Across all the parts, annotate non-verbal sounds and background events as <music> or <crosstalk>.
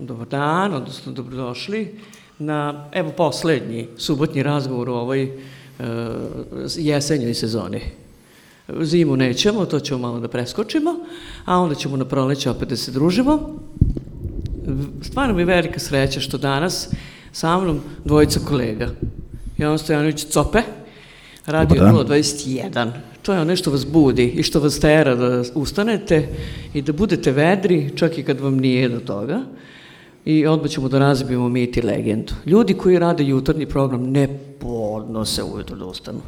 Dobar dan, odnosno dobrodošli na, evo, poslednji subotnji razgovor u ovoj uh, jesenjoj sezoni. Zimu nećemo, to ćemo malo da preskočimo, a onda ćemo na proleće opet da se družimo. Stvarno mi je velika sreća što danas sa mnom dvojica kolega. Jovan Stojanović Cope, radio 021. To je ono što vas budi i što vas tera da ustanete i da budete vedri, čak i kad vam nije do toga. I odmah ćemo da razbijemo mit i legendu. Ljudi koji rade jutarnji program ne podnose ujutro da ustanu.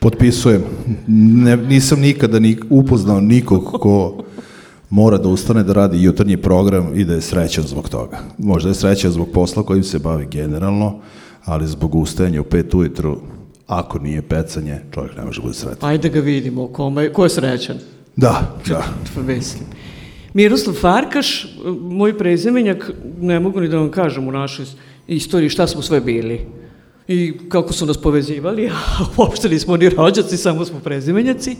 Potpisujem. Ne, nisam nikada ni upoznao nikog ko mora da ustane da radi jutarnji program i da je srećan zbog toga. Možda je srećan zbog posla kojim se bavi generalno, ali zbog ustajanja u pet ujutru, ako nije pecanje, čovjek ne može da bude srećan. Ajde ga vidimo, kome, ko je srećan? Da, da. <laughs> Mislim. Miroslav Farkaš, moj prezimenjak, ne mogu ni da vam kažem u našoj istoriji šta smo sve bili i kako su nas povezivali, <laughs> a uopšte nismo ni rođaci, samo smo prezimenjaci,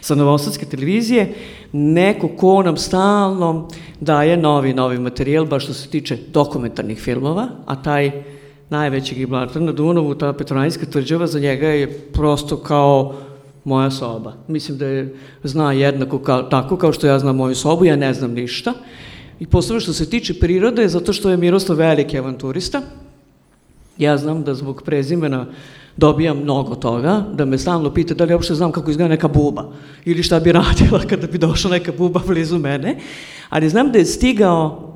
sa Novosadske televizije, neko ko nam stalno daje novi, novi materijal, baš što se tiče dokumentarnih filmova, a taj najveći Gibraltar na Dunovu, ta Petronajska tvrđava, za njega je prosto kao moja soba. Mislim da je zna jednako kao, tako kao što ja znam moju sobu, ja ne znam ništa. I posebno što se tiče prirode, zato što je Miroslav veliki avanturista, Ja znam da zbog prezimena dobijam mnogo toga, da me stalno pita da li uopšte znam kako izgleda neka buba ili šta bi <laughs> radila kada bi došla neka buba blizu mene, ali znam da je stigao,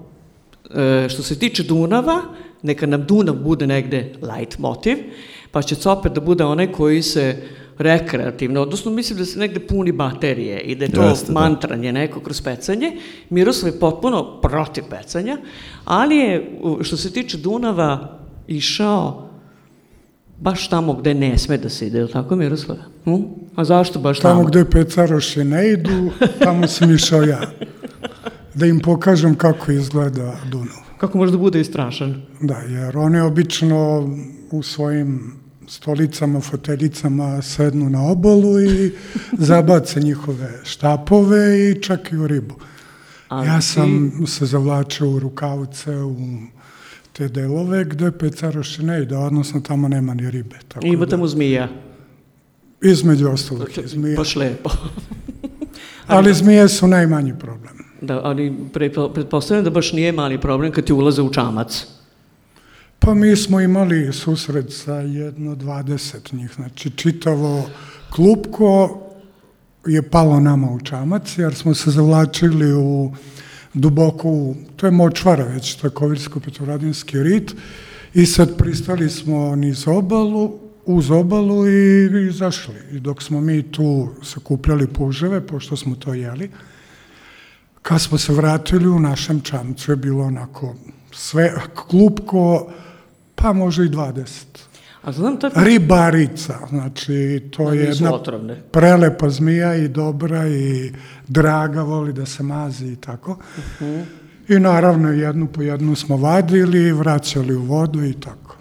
e, što se tiče Dunava, neka nam Dunav bude negde light motiv, pa će Copet da bude onaj koji se rekreativno, odnosno mislim da se negde puni baterije i da je to Jeste, da. mantranje da. neko kroz pecanje. Miroslav je potpuno protiv pecanja, ali je, što se tiče Dunava, išao baš tamo gde ne sme da se ide, je tako Miroslava? Hm? A zašto baš tamo? Tamo gde pecaroši ne idu, tamo sam išao ja. Da im pokažem kako izgleda Dunav. Kako može da bude i strašan. Da, jer oni obično u svojim stolicama, foteljicama sednu na obalu i <laughs> zabace njihove štapove i čak i u ribu. Ali ja sam ti... se zavlačio u rukavce, u te delove gde pecaroši ne ide, odnosno tamo nema ni ribe. Tako Ima da, tamo zmija. Između ostalog je zmija. Baš lepo. <laughs> ali zmije su najmanji problem. Da, ali pretpostavljam da baš nije mali problem kad ti ulaze u čamac. Pa mi smo imali susret sa jedno 20 njih, znači čitavo klupko je palo nama u čamac, jer smo se zavlačili u duboko u, to je močvara već, to je Kovirsko-Petoradinski rit, i sad pristali smo niz obalu, uz obalu i, i zašli. I dok smo mi tu sakupljali puževe, pošto smo to jeli, kad smo se vratili u našem čamcu je bilo onako sve klupko, pa može i 20. A znam tako... Ribarica, znači to je jedna otrovne. prelepa zmija i dobra i draga, voli da se mazi i tako. Uh -huh. I naravno jednu po jednu smo vadili, vraćali u vodu i tako.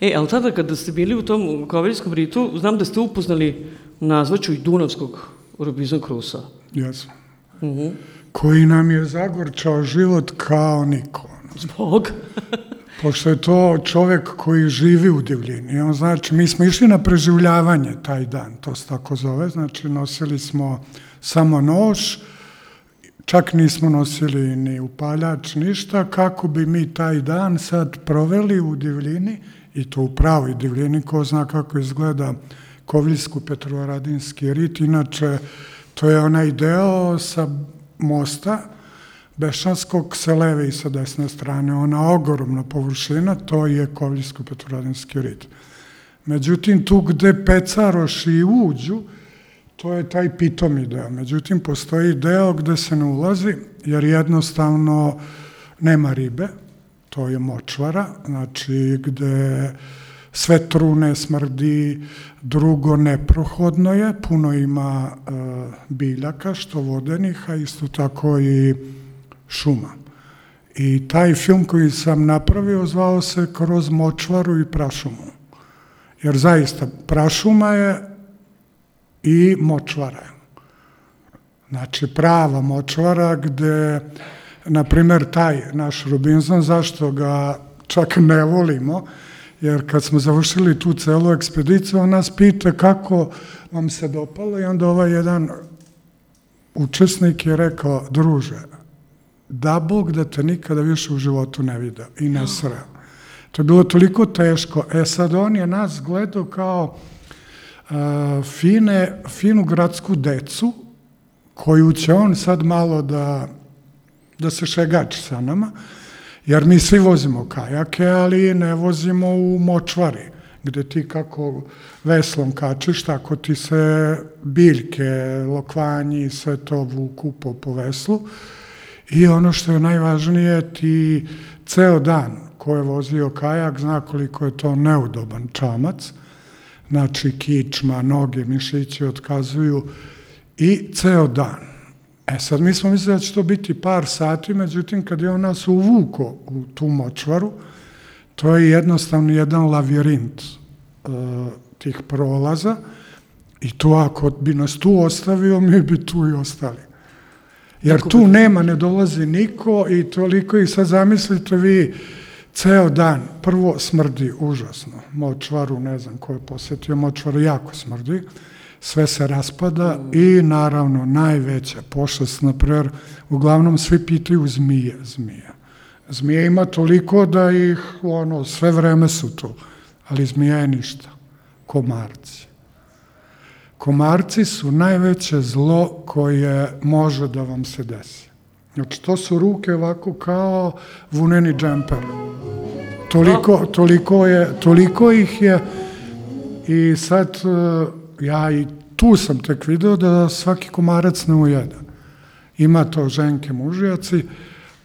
E, ali tada kada ste bili u tom koviljskom ritu, znam da ste upoznali nazvaću i Dunavskog Robinson Crusa. Jesmo. Uh -huh. Koji nam je zagorčao život kao niko. Zbog? Pošto je to čovek koji živi u divljini. On znači, mi smo išli na preživljavanje taj dan, to se tako zove, znači nosili smo samo nož, čak nismo nosili ni upaljač, ništa, kako bi mi taj dan sad proveli u divljini, i to u pravoj divljini, ko zna kako izgleda Kovljsku Petrovaradinski rit, inače to je onaj deo sa mosta, Bešanskog sa leve i sa desne strane, ona ogromna površina, to je Kovljsko-Petrovaradinski rit. Međutim, tu gde pecaroši uđu, to je taj pitomi deo. Međutim, postoji deo gde se ne ulazi, jer jednostavno nema ribe, to je močvara, znači gde sve trune, smrdi, drugo neprohodno je, puno ima e, biljaka, što vodenih, a isto tako i šuma. I taj film koji sam napravio zvao se Kroz močvaru i prašumu. Jer zaista prašuma je i močvara. Znači prava močvara gde na primer, taj naš Robinson, zašto ga čak ne volimo, jer kad smo završili tu celu ekspediciju, on nas pita kako vam se dopalo i onda ovaj jedan učesnik je rekao, druže, da Bog da te nikada više u životu ne vidio i ne sreo. To je bilo toliko teško. E sad on je nas gledao kao uh, fine, finu gradsku decu koju će on sad malo da, da se šegači sa nama, jer mi svi vozimo kajake, ali ne vozimo u močvari, gde ti kako veslom kačiš, tako ti se biljke, lokvanji, sve to vuku po, po veslu. I ono što je najvažnije, ti ceo dan ko je vozio kajak zna koliko je to neudoban čamac, znači kičma, noge, mišići otkazuju i ceo dan. E sad mi smo mislili da će to biti par sati, međutim kad je on nas uvuko u tu močvaru, to je jednostavno jedan lavirint uh, tih prolaza i to ako bi nas tu ostavio, mi bi tu i ostali. Jer tu nema, ne dolazi niko i toliko i sad zamislite vi ceo dan, prvo smrdi užasno, močvaru, ne znam ko je posetio, močvaru jako smrdi, sve se raspada mm. i naravno najveća pošast, na prijer, uglavnom svi pitaju zmije, zmije. Zmije ima toliko da ih, ono, sve vreme su tu, ali zmija je ništa, komarci. Komarci su najveće zlo koje može da vam se desi. Znači, to su ruke ovako kao vuneni džemper. Toliko, toliko, je, toliko ih je i sad e, ja i tu sam tek video da svaki komarac ne ujeda. Ima to ženke mužijaci,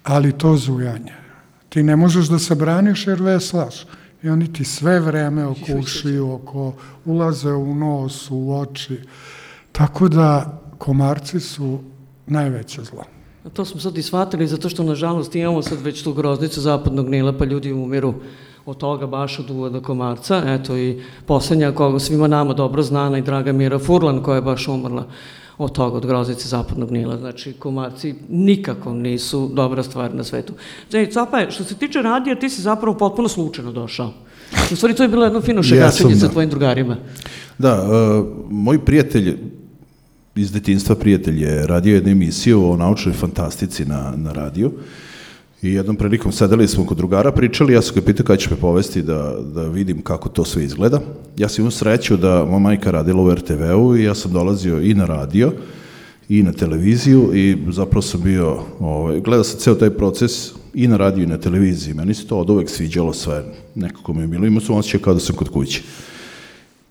ali to zujanje. Ti ne možeš da se braniš jer veslaš. I oni ti sve vreme oko ušiju, oko ulaze u nos, u oči. Tako da komarci su najveće zlo. To smo sad i shvatili, zato što, nažalost, imamo sad već tu groznicu zapadnog nila, pa ljudi umiru od toga baš od uvoda komarca. Eto i poslednja koga svima nama dobro znana i draga Mira Furlan koja je baš umrla od toga, od grozice zapadnog nila. Znači, komarci nikako nisu dobra stvar na svetu. Znači, Capa, što se tiče radija, ti si zapravo potpuno slučajno došao. U stvari, to je bilo jedno fino šegačenje sa da. tvojim drugarima. Da, uh, moj prijatelj iz detinstva prijatelj je radio jednu emisiju o naučnoj fantastici na, na radiju i jednom prilikom sedeli smo kod drugara, pričali, ja sam ga pitao kada će me povesti da, da vidim kako to sve izgleda. Ja sam imao sreću da moja majka radila u RTV-u i ja sam dolazio i na radio i na televiziju i zapravo sam bio, ovaj, gledao sam ceo taj proces i na radiju i na televiziji. Meni se to od uvek sviđalo sve, nekako mi je bilo, imao sam osjećaj kao da sam kod kuće.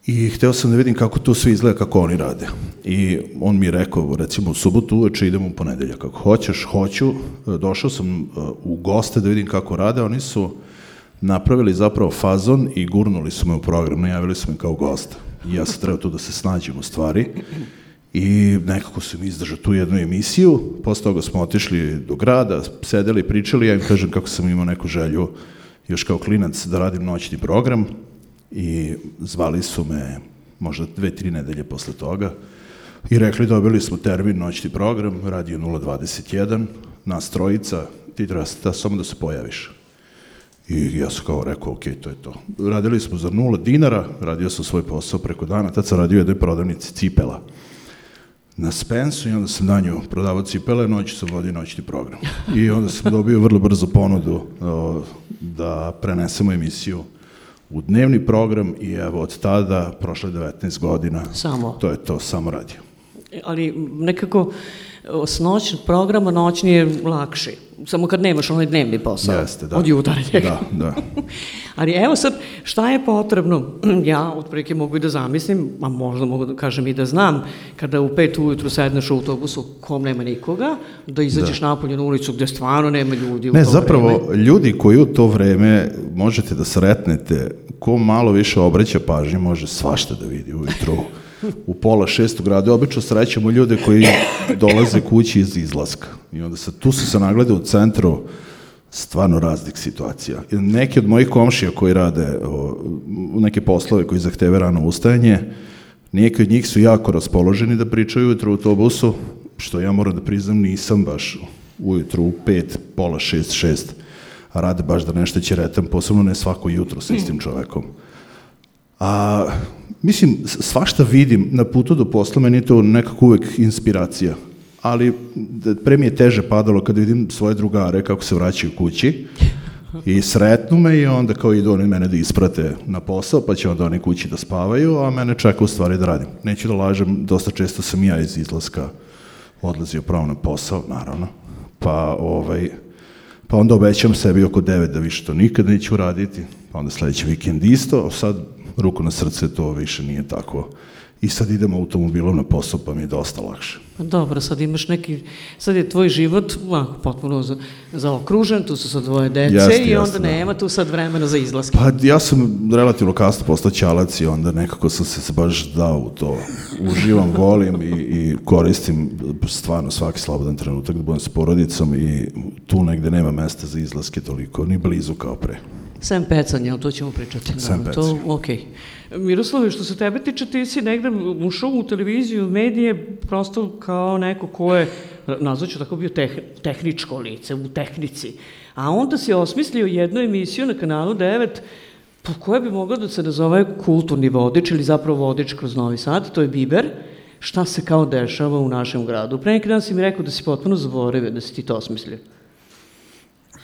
I hteo sam da vidim kako to sve izgleda, kako oni rade. I on mi je rekao, recimo u subotu uveče idemo u ponedeljak. Kako hoćeš, hoću. Došao sam e, u goste da vidim kako rade. Oni su napravili zapravo fazon i gurnuli su me u program, najavili su me kao gosta. I ja sam trebao tu da se snađem u stvari. I nekako su mi izdržao tu jednu emisiju. Posle toga smo otišli do grada, sedeli, pričali. Ja im kažem kako sam imao neku želju još kao klinac da radim noćni program i zvali su me možda dve, tri nedelje posle toga i rekli dobili smo termin noćni program, radio 021, nas trojica, ti treba da, samo da se pojaviš. I ja sam kao rekao, ok, to je to. Radili smo za nula dinara, radio sam svoj posao preko dana, tad sam radio jednoj prodavnici cipela na Spensu i onda sam na nju prodavao cipele, noći sam vodio noćni program. I onda sam dobio vrlo brzo ponudu o, da prenesemo emisiju u dnevni program i evo od tada, prošle 19 godina, samo. to je to, samo radio. Ali nekako s noćnog programa noćni je lakši. Samo kad nemaš onaj dnevni posao. Jeste, da. Od jutarnjeg. Da, da. <laughs> Ali evo sad, šta je potrebno? <clears throat> Ja otprilike mogu i da zamislim, a možda mogu da kažem i da znam, kada u pet ujutru sedneš u autobusu kom nema nikoga, da izađeš da. napolje na ulicu gde stvarno nema ljudi u ne, to zapravo, vreme. ljudi koji u to vreme možete da sretnete, ko malo više obraća pažnje, može svašta da vidi ujutru <laughs> u pola šestog grada. Obično srećemo ljude koji dolaze kući iz izlaska. I onda se, tu se se nagleda u centru stvarno raznih situacija. Neki od mojih komšija koji rade o, neke poslove koji zahteve rano ustajanje, neki od njih su jako raspoloženi da pričaju ujutro u autobusu, što ja moram da priznam nisam baš ujutru u pet, pola šest, šest, rade baš da nešto će retam, posebno ne svako jutro sa istim čovekom. A, mislim, svašta vidim na putu do posla, meni je to nekako uvek inspiracija. Ali pre mi je teže padalo kada vidim svoje drugare kako se vraćaju kući i sretnu me i onda kao idu oni mene da isprate na posao, pa će onda oni kući da spavaju, a mene čeka u stvari da radim. Neću da lažem, dosta često sam ja iz izlaska odlazio pravo na posao, naravno, pa ovaj, pa onda obećam sebi oko 9 da više to nikad neću raditi, pa onda sledeći vikend isto, sad ruku na srce to više nije tako i sad idemo automobilom na posao pa mi je dosta lakše. Pa dobro, sad imaš neki, sad je tvoj život ovako, potpuno za, zaokružen, tu su sad dvoje dece Jeste, i onda jeste, da. nema tu sad vremena za izlaske. Pa ja sam relativno kasno postao ćalac i onda nekako sam se baš dao u to. Uživam, volim i, i koristim stvarno svaki slobodan trenutak da budem s porodicom i tu negde nema mesta za izlaske toliko, ni blizu kao pre. Sem pecanja, ali to ćemo pričati. Sem naravno, To, okej. Miroslave, što se tebe tiče, ti si negde ušao u televiziju, u medije, prosto kao neko ko je, nazvaću tako bio teh, tehničko lice, u tehnici. A onda si osmislio jednu emisiju na kanalu 9, po koje bi mogla da se nazove kulturni vodič ili zapravo vodič kroz Novi Sad, to je Biber, šta se kao dešava u našem gradu. Pre neki dan si mi rekao da si potpuno zaboravio da si ti to osmislio.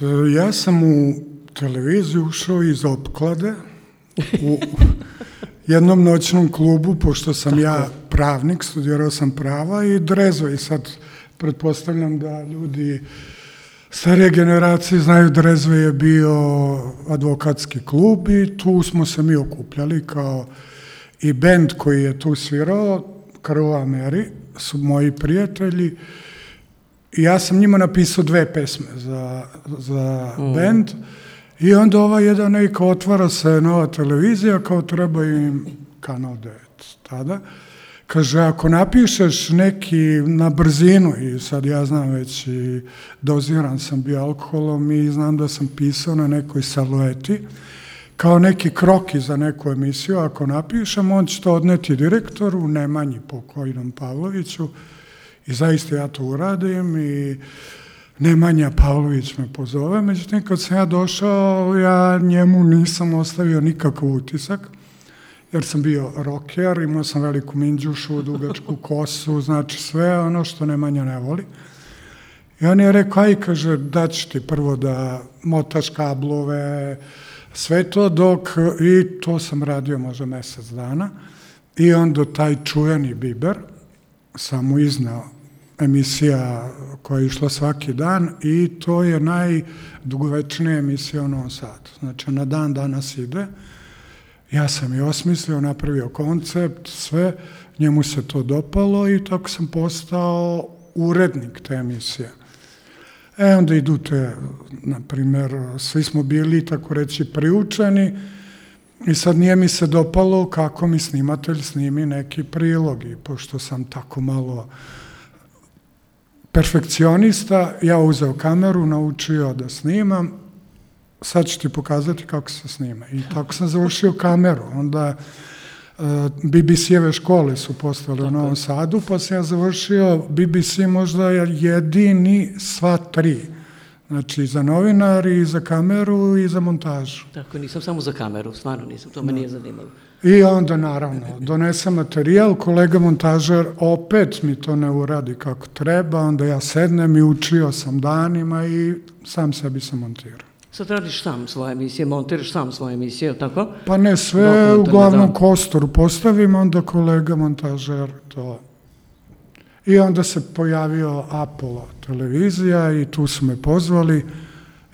E, Ja sam u televiziju ušao iz opklade u jednom noćnom klubu, pošto sam ja pravnik, studirao sam prava i drezo i sad pretpostavljam da ljudi starije generacije znaju Drezve je bio advokatski klub i tu smo se mi okupljali kao i bend koji je tu svirao, Krva Meri, su moji prijatelji. I ja sam njima napisao dve pesme za, za mm. band i onda ova jedan neka otvara se nova televizija kao treba im kanal 9 tada. Kaže, ako napišeš neki na brzinu i sad ja znam već i doziran sam bio alkoholom i znam da sam pisao na nekoj salueti, kao neki kroki za neku emisiju, ako napišem, on će to odneti direktoru, Nemanji pokojnom Pavloviću, I zaista ja to uradim i Nemanja Pavlović me pozove, međutim kad sam ja došao, ja njemu nisam ostavio nikakav utisak, jer sam bio rocker, imao sam veliku minđušu, dugačku <laughs> kosu, znači sve ono što Nemanja ne voli. I on je rekao, aj, kaže, daću ti prvo da motaš kablove, sve to dok, i to sam radio možda mesec dana, i onda taj čujani biber, sam mu iznao emisija koja je išla svaki dan i to je najdugovečnija emisija u Novom Sadu. Znači, na dan danas ide. Ja sam je osmislio, napravio koncept, sve, njemu se to dopalo i tako sam postao urednik te emisije. E, onda idu te, na primjer, svi smo bili, tako reći, priučeni i sad nije mi se dopalo kako mi snimatelj snimi neki prilog i pošto sam tako malo perfekcionista, ja uzeo kameru, naučio da snimam, sad ću ti pokazati kako se snima. I tako sam završio kameru. Onda uh, BBC-eve škole su postale u Novom Sadu, pa sam ja završio BBC možda jedini sva tri. Znači, za novinari, i za kameru i za montažu. Tako, nisam samo za kameru, stvarno nisam, to me nije zanimalo. I onda, naravno, donesem materijal, kolega montažer opet mi to ne uradi kako treba, onda ja sednem i učio sam danima i sam sebi sam montirao. Sad radiš sam svoje emisije, montiraš sam svoje emisije, tako? Pa ne sve, uglavnom da. kostoru postavim, onda kolega montažer to... I onda se pojavio Apollo televizija i tu su me pozvali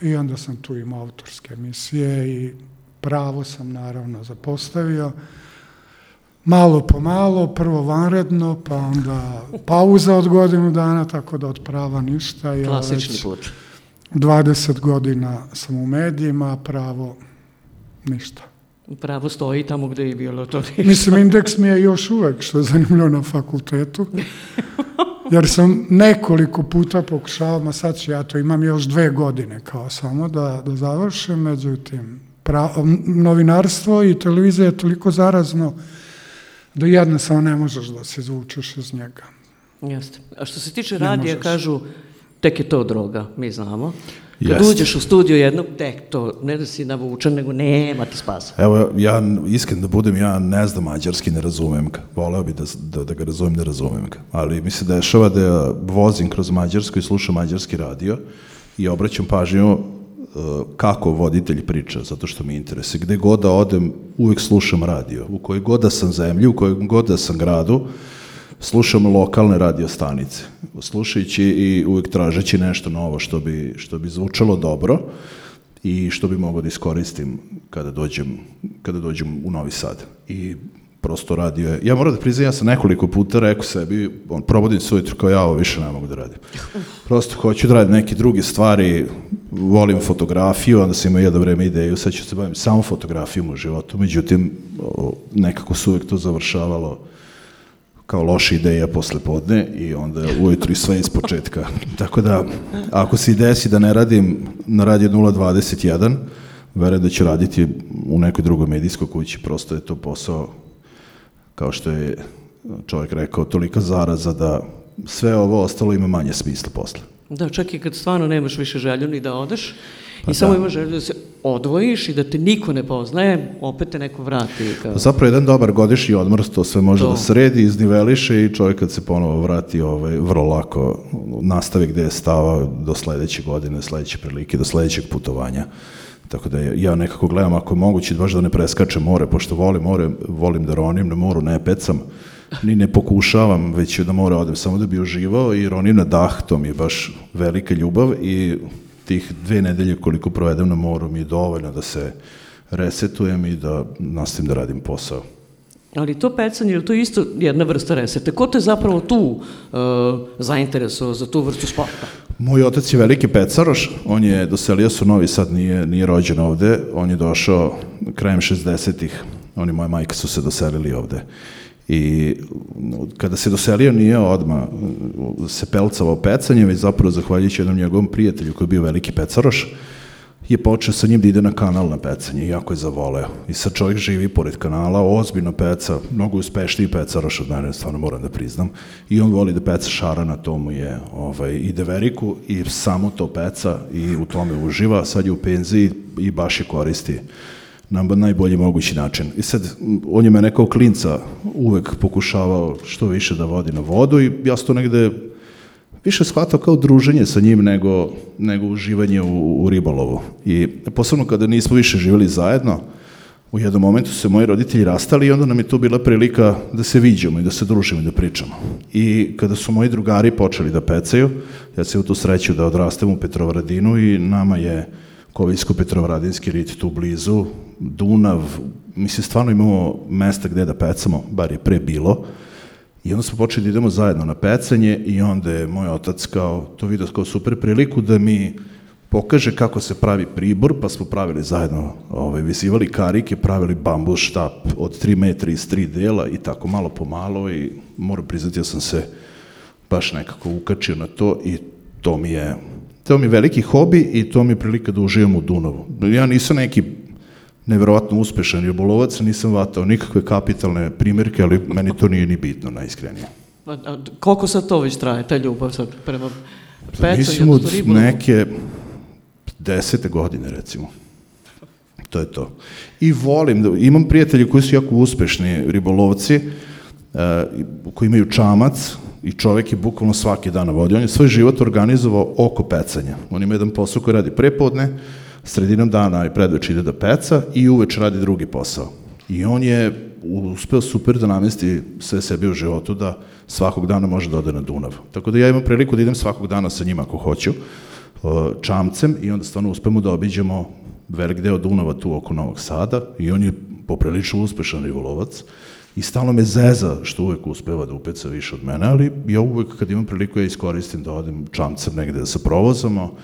i onda sam tu imao autorske emisije i pravo sam naravno zapostavio. Malo po malo, prvo vanredno, pa onda pauza od godinu dana, tako da od prava ništa. Ja Klasični put. 20 godina sam u medijima, a pravo ništa. Pravo stoji tamo gde je bilo to. Mislim, indeks mi je još uvek, što je zanimljivo na fakultetu, jer sam nekoliko puta pokušao, ma sad ću ja to, imam još dve godine kao samo da, da završim, međutim, pra, novinarstvo i televizija je toliko zarazno da jednostavno ne možeš da se izvučeš iz njega. Jeste. A što se tiče radija, kažu tek je to droga, mi znamo. Kad Jeste. uđeš u studiju jednom, tek to, ne da si navučen, nego nema ti spasa. Evo, ja iskren da budem, ja ne znam mađarski, ne razumem ga. Voleo bi da, da, da ga razumem, ne razumem ga. Ali mi se dešava da ja vozim kroz Mađarsku i slušam mađarski radio i obraćam pažnju uh, kako voditelj priča, zato što mi interesuje. Gde god da odem, uvek slušam radio. U kojoj god da sam zemlji, u kojoj god da sam gradu, slušam lokalne radio stanice, slušajući i uvek tražeći nešto novo što bi, što bi zvučalo dobro i što bi mogao da iskoristim kada dođem, kada dođem u Novi Sad. I prosto radio je, ja moram da priznam, ja sam nekoliko puta rekao sebi, on, probudim se ujutro kao ja, ovo više ne mogu da radim. Prosto hoću da radim neke druge stvari, volim fotografiju, onda sam imao jedno vreme ideju, sad ću se bavim samo fotografijom u životu, međutim, nekako se uvek to završavalo kao loša ideja posle podne i onda ujutru i sve iz početka. <laughs> Tako da, ako se i desi da ne radim na radio 021, verujem da ću raditi u nekoj drugoj medijskoj kući, prosto je to posao, kao što je čovjek rekao, tolika zaraza da sve ovo ostalo ima manje smisla posle. Da, čak i kad stvarno nemaš više želju ni da odeš Pa i samo da. imaš želju da se odvojiš i da te niko ne poznaje, opet te neko vrati. Kao... Pa Zapravo jedan dobar godišnji odmor to sve može To. da sredi, izniveliše i čovjek kad se ponovo vrati ovaj, vrlo lako nastavi gde je stava do sledeće godine, sledeće prilike, do sledećeg putovanja. Tako da ja- ja nekako gledam ako je moguće baš da ne preskačem more, pošto volim more, volim da ronim, na moru ne pecam, ni ne pokušavam, već da more odem samo da bi uživao i ronim na dah, to mi je baš velika ljubav i tih dve nedelje koliko provedem na moru mi je dovoljno da se resetujem i da nastavim da radim posao. Ali to pecanje, je to isto jedna vrsta resete? Ko te zapravo tu uh, zainteresovao za tu vrstu sporta? Moj otac je veliki pecaroš, on je doselio se u Novi Sad, nije, nije rođen ovde, on je došao krajem 60-ih, on i moja majka su se doselili ovde. I kada se doselio nije odma se pelcavao pecanjem, već zapravo zahvaljujući jednom njegovom prijatelju koji je bio veliki pecaroš, je počeo sa njim da ide na kanal na pecanje jako je zavoleo. I sad čovjek živi pored kanala, ozbiljno peca, mnogo uspešniji pecaroš od mene, stvarno moram da priznam. I on voli da peca šarana, to mu je ovaj, i deveriku i samo to peca i u tome uživa. Sad je u penziji i baš je koristi na najbolji mogući način. I sad, on je mene kao klinca uvek pokušavao što više da vodi na vodu i ja sam to negde više shvatao kao druženje sa njim nego, nego uživanje u, u ribolovu. I posebno kada nismo više živjeli zajedno, u jednom momentu se moji roditelji rastali i onda nam je tu bila prilika da se viđamo i da se družimo i da pričamo. I kada su moji drugari počeli da pecaju, ja sam u tu sreću da odrastem u Petrovaradinu i nama je Koviljsko-Petrovaradinski rit tu blizu, Dunav, mislim stvarno imamo mesta gde da pecamo, bar je pre bilo, I onda smo počeli da idemo zajedno na pecanje i onda je moj otac kao, to vidio kao super priliku da mi pokaže kako se pravi pribor, pa smo pravili zajedno, ovaj, vezivali karike, pravili bambus štap od 3 metra iz tri dela i tako malo po malo i moram priznati ja sam se baš nekako ukačio na to i to mi je to mi je veliki hobi i to mi je prilika da uživam u Dunavu. Ja nisam neki neverovatno uspešan ribolovac, nisam vatao nikakve kapitalne primjerke, ali meni to nije ni bitno, najiskrenije. A, a, koliko sad to već traje, ta ljubav sad prema pecanju, Mislim od neke desete godine, recimo. To je to. I volim, da, imam prijatelje koji su jako uspešni ribolovci, koji imaju čamac i čovek je bukvalno svaki dan vodi. On je svoj život organizovao oko pecanja. On ima jedan posao koji radi prepodne, sredinom dana i predveč ide da peca i uveč radi drugi posao. I on je uspeo super da namesti sve sebi u životu da svakog dana može da ode na Dunav. Tako da ja imam priliku da idem svakog dana sa njima ako hoću, uh, čamcem i onda stvarno uspemo da obiđemo velik deo Dunava tu oko Novog Sada i on je poprilično uspešan ribolovac i stalno me zeza što uvek uspeva da upeca više od mene, ali ja uvek kad imam priliku ja iskoristim da odem čamcem negde da se provozamo,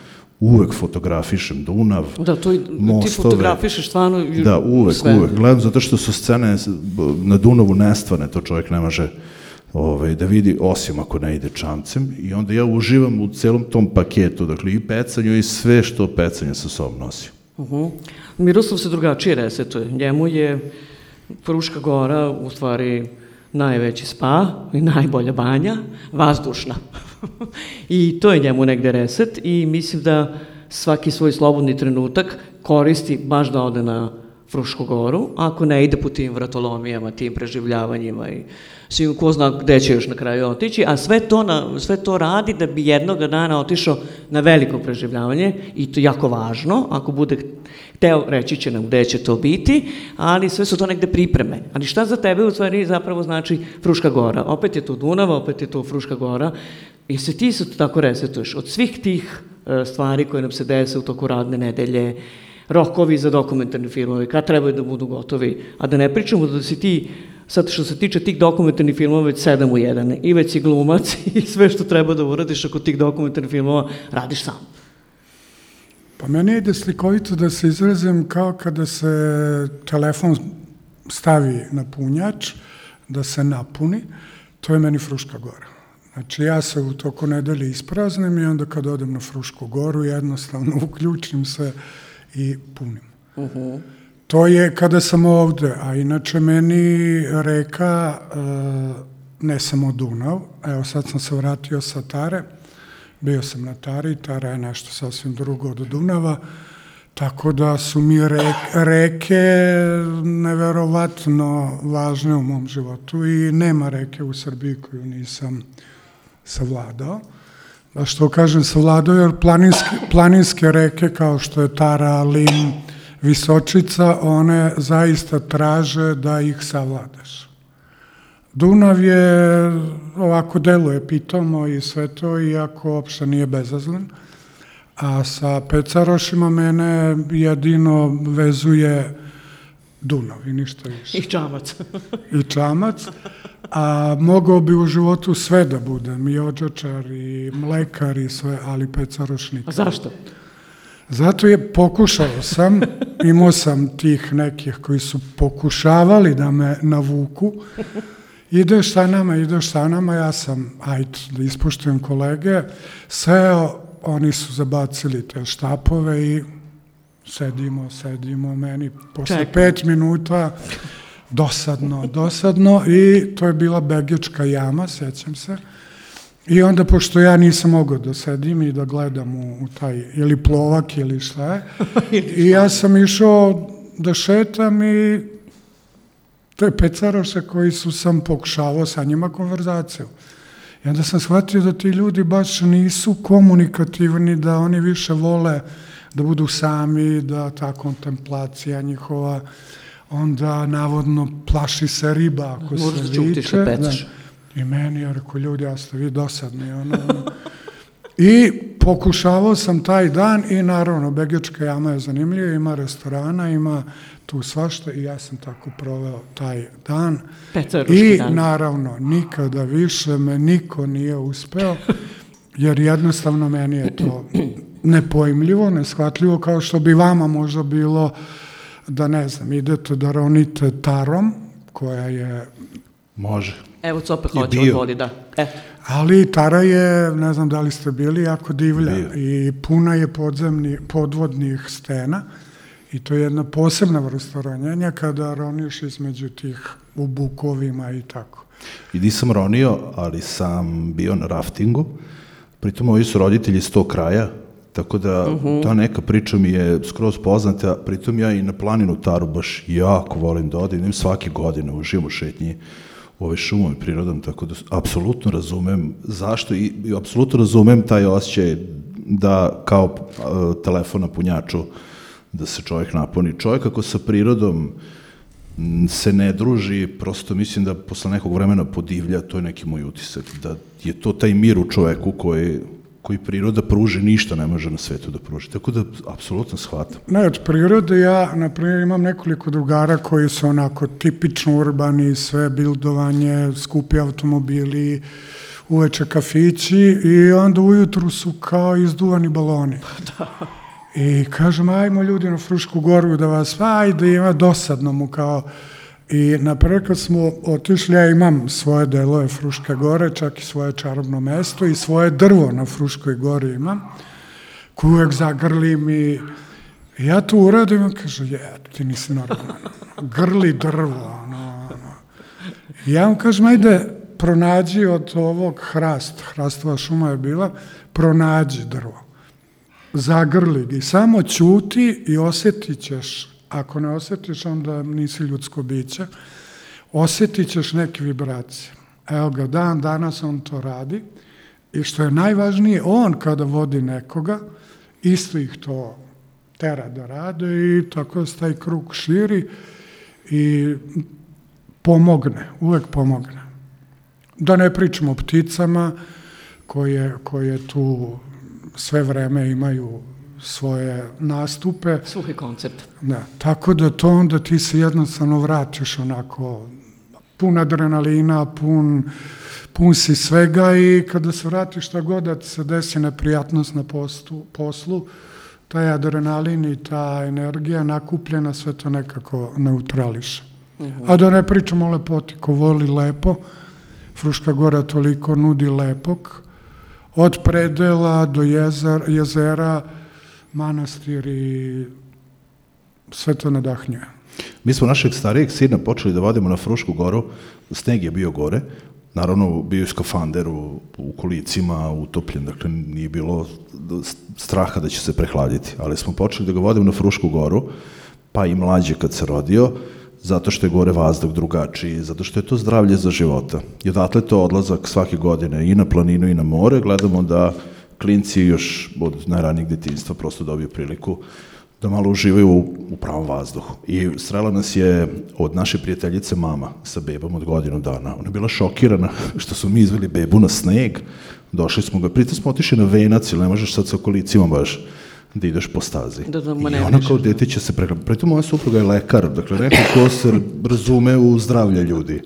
uvek fotografišem Dunav, Da, to i, ti mostove. fotografišeš stvarno i Da, uvek, sve. uvek. Gledam zato što su scene na Dunavu nestvarne, to čovjek ne može ovaj, da vidi, osim ako ne ide čamcem. I onda ja uživam u celom tom paketu, dakle i pecanju i sve što pecanje sa sobom nosi. Uh -huh. Miroslav se drugačije resetuje. Njemu je Fruška gora u stvari najveći spa i najbolja banja, vazdušna. <laughs> I to je njemu negde reset i mislim da svaki svoj slobodni trenutak koristi baš da ode na Frušku goru, ako ne ide po tim vratolomijama, tim preživljavanjima i svim ko zna gde će još na kraju otići, a sve to, na, sve to radi da bi jednog dana otišao na veliko preživljavanje i to je jako važno, ako bude hteo, reći će nam gde će to biti, ali sve su to negde pripreme. Ali šta za tebe u stvari zapravo znači Fruška gora? Opet je to Dunava, opet je to Fruška gora, i se ti se tako resetuješ od svih tih e, stvari koje nam se dese u toku radne nedelje, rokovi za dokumentarne filmove, kad trebaju da budu gotovi, a da ne pričamo da si ti Sad što se tiče tih dokumentarnih filmova već sedam u jedan i već si glumac <laughs> i sve što treba da uradiš oko tih dokumentarnih filmova radiš sam. Pa meni ide slikovito da se izrazim kao kada se telefon stavi na punjač, da se napuni, to je meni Fruška gora. Znači ja se u toku nedelje ispraznim i onda kad odem na Frušku goru jednostavno <laughs> uključim se i punim. Uh. -huh. To je kada sam ovde, a inače meni reka, e, ne samo Dunav, evo sad sam se vratio sa Tare, bio sam na Tari, Tara je nešto sasvim drugo od Dunava, tako da su mi reke, reke neverovatno važne u mom životu i nema reke u Srbiji koju nisam savladao. A što kažem savladao, jer planinske, planinske reke kao što je Tara, Lim, Visočica, one zaista traže da ih savladaš. Dunav je, ovako deluje pitomo i sve to, iako uopšte nije bezazlen, a sa Pecarošima mene jedino vezuje Dunav i ništa više. I čamac. I čamac, a mogao bi u životu sve da budem, i ođačar, i mlekar, i sve, ali Pecarošnik. A zašto? Zato je pokušao sam, imao sam tih nekih koji su pokušavali da me navuku, ideš sa nama, ideš sa nama, ja sam, ajde, da ispoštujem kolege, seo, oni su zabacili te štapove i sedimo, sedimo, meni posle Čekaj. pet minuta dosadno, dosadno i to je bila begečka jama, sećam se. I onda, pošto ja nisam mogao da sedim i da gledam u, u taj, ili plovak ili šta je, <laughs> i ja sam išao da šetam i te pecaroše koji su sam pokušavao sa njima konverzaciju. I onda sam shvatio da ti ljudi baš nisu komunikativni, da oni više vole da budu sami, da ta kontemplacija njihova, onda navodno plaši se riba ako Možda se viče. Da, I meni, ja rekao, ljudi, ja ste vi dosadni. Ono, ono. I pokušavao sam taj dan i naravno, Begečka jama je zanimljiva, ima restorana, ima tu svašta i ja sam tako proveo taj dan. I dan. naravno, nikada više me niko nije uspeo, jer jednostavno meni je to nepojmljivo, neshvatljivo, kao što bi vama možda bilo da ne znam, idete da ronite tarom, koja je... Može. Evo, Cope hoće od vodi, da. E. Ali Tara je, ne znam da li ste bili, jako divlja Bio. i puna je podzemni, podvodnih stena i to je jedna posebna vrsta ronjenja kada roniš između tih u bukovima i tako. I nisam ronio, ali sam bio na raftingu, pritom ovi su roditelji s tog kraja, Tako da uh mhm. -huh. ta neka priča mi je skroz poznata, pritom ja i na planinu Taru baš jako volim da odim, svake godine uživam u šetnji u ove šumove prirodom, tako da apsolutno razumem zašto i, i apsolutno razumem taj osjećaj da kao uh, telefon na punjaču da se čovjek napuni. Čovjek ako sa prirodom se ne druži, prosto mislim da posle nekog vremena podivlja, to je neki moj utisak, da je to taj mir u čoveku koji, koji priroda pruže, ništa ne može na svetu da pruži. Tako da, apsolutno shvatam. Ne, od prirode ja, na primjer, imam nekoliko drugara koji su onako tipično urbani, sve bildovanje, skupi automobili, uveče kafići i onda ujutru su kao izduvani baloni. Da. I kažem, ajmo ljudi na Frušku goru da vas, ajde, ima dosadno mu kao, I na prvo kad smo otišli, ja imam svoje delove Fruške gore, čak i svoje čarobno mesto i svoje drvo na Fruškoj gori imam, koju uvek zagrlim i ja to uradim i kaže, je, ti nisi normalan. <laughs> Grli drvo, ono, ono. Ja vam kažem, ajde, pronađi od ovog hrast, hrastova šuma je bila, pronađi drvo. Zagrli ga i samo ćuti i osetit ćeš, ako ne osetiš, onda nisi ljudsko biće, osetit ćeš neke vibracije. Evo ga, dan danas on to radi i što je najvažnije, on kada vodi nekoga, isto ih to tera da rade i tako se taj krug širi i pomogne, uvek pomogne. Da ne pričamo o pticama koje, koje tu sve vreme imaju svoje nastupe. Suhi koncept. Da, tako da to onda ti se jednostavno vratiš onako pun adrenalina, pun, pun si svega i kada se vratiš šta god da se desi neprijatnost na postu, poslu, taj adrenalin i ta energija nakupljena sve to nekako neutrališe. Uh -huh. A da ne pričamo o lepoti, ko voli lepo, Fruška gora toliko nudi lepog, od predela do jezera, jezera manastir i sve to nadahnjuje. Mi smo našeg starijeg sina počeli da vodimo na Frušku goru, sneg je bio gore, naravno bio je skafander u, u kolicima, utopljen, dakle nije bilo straha da će se prehladiti, ali smo počeli da ga vodimo na Frušku goru, pa i mlađe kad se rodio, zato što je gore vazduh drugačiji, zato što je to zdravlje za života. I odatle to odlazak svake godine i na planinu i na more, gledamo da klinci još od najranijeg detinjstva prosto dobiju priliku da malo uživaju u, u pravom vazduhu. I srela nas je od naše prijateljice mama sa bebom od godinu dana. Ona je bila šokirana <laughs> što su mi izveli bebu na sneg, došli smo ga, pritom smo otišli na venac, ili ne možeš sad sa kolicima baš da ideš po stazi. Da, da, I ona kao dete će se pregledati. Pritom moja supruga je lekar, dakle neko ko se razume u zdravlje ljudi.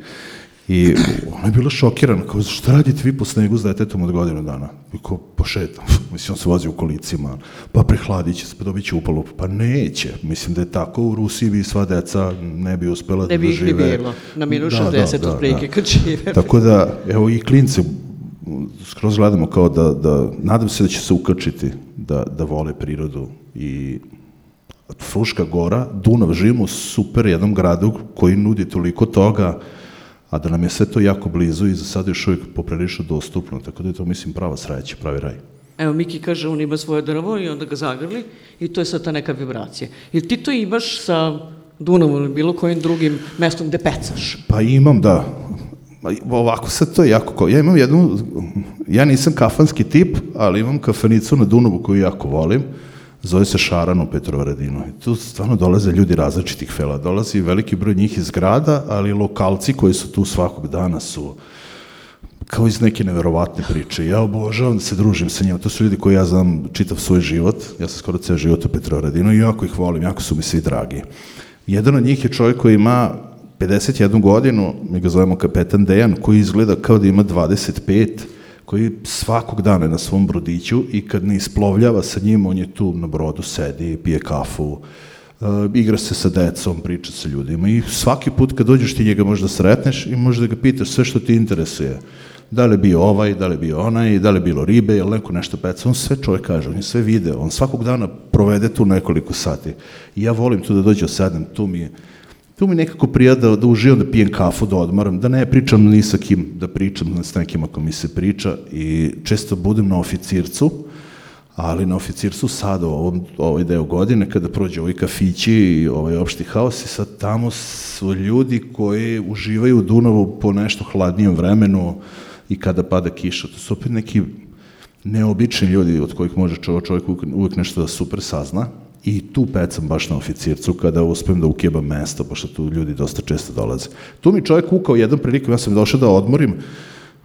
I ona je bila šokirana, kao, šta radite vi po snegu s detetom od godinu dana? I kao, pošetam, <laughs> mislim, on se vozi u kolicima, pa prehladit će se, pa dobit će upalu, pa neće. Mislim da je tako, u Rusiji bi sva deca ne bi uspela ne bi da žive. Ne bi bilo, na minus da, 60 da, da, otprilike da. kad žive. <laughs> Tako da, evo i klince skroz gledamo kao da, da, nadam se da će se ukačiti, da, da vole prirodu i Fruška gora, Dunav, živimo u super jednom gradu koji nudi toliko toga, a da nam je sve to jako blizu i za sada još uvijek poprilično dostupno, tako da je to, mislim, prava sreća, pravi raj. Evo, Miki kaže, on ima svoje drvo i onda ga zagrli i to je sad ta neka vibracija. Jer ti to imaš sa Dunavom ili bilo kojim drugim mestom gde pecaš? Pa imam, da. Ovako sad to je jako ko... Ja imam jednu... Ja nisam kafanski tip, ali imam kafanicu na Dunavu koju jako volim zove se Šaran u Petrovaradinu. I tu stvarno dolaze ljudi različitih fela. Dolazi veliki broj njih iz grada, ali lokalci koji su tu svakog dana su kao iz neke neverovatne priče. Ja obožavam da se družim sa njima. To su ljudi koji ja znam čitav svoj život. Ja sam skoro ceo život u Petrovaradinu i jako ih volim, jako su mi svi dragi. Jedan od njih je čovjek koji ima 51 godinu, mi ga zovemo kapetan Dejan, koji izgleda kao da ima 25 koji svakog dana na svom brodiću i kad ne isplovljava sa njim, on je tu na brodu, sedi, pije kafu, uh, igra se sa decom, priča sa ljudima i svaki put kad dođeš ti njega možda sretneš i možda ga pitaš sve što ti interesuje. Da li je bio ovaj, da li je bio onaj, da li je bilo ribe, je li neko nešto peca, on sve čovjek kaže, on je sve video, on svakog dana provede tu nekoliko sati. I ja volim tu da dođe sedem, tu mi je, tu mi nekako prija da, da uživam, da pijem kafu, da odmaram, da ne pričam ni sa kim, da pričam s nekim ako mi se priča i često budem na oficircu, ali na oficircu sad, ovom, ovaj deo godine, kada prođe ovi kafići i ovaj opšti haos i sad tamo su ljudi koji uživaju u Dunavu po nešto hladnijem vremenu i kada pada kiša. To su opet neki neobični ljudi od kojih može čovjek, čovjek uvek nešto da super sazna I tu pecam baš na oficircu kada uspem da ukjebam mesto, pošto tu ljudi dosta često dolaze. Tu mi čovjek kukao jednom prilikom, ja sam došao da odmorim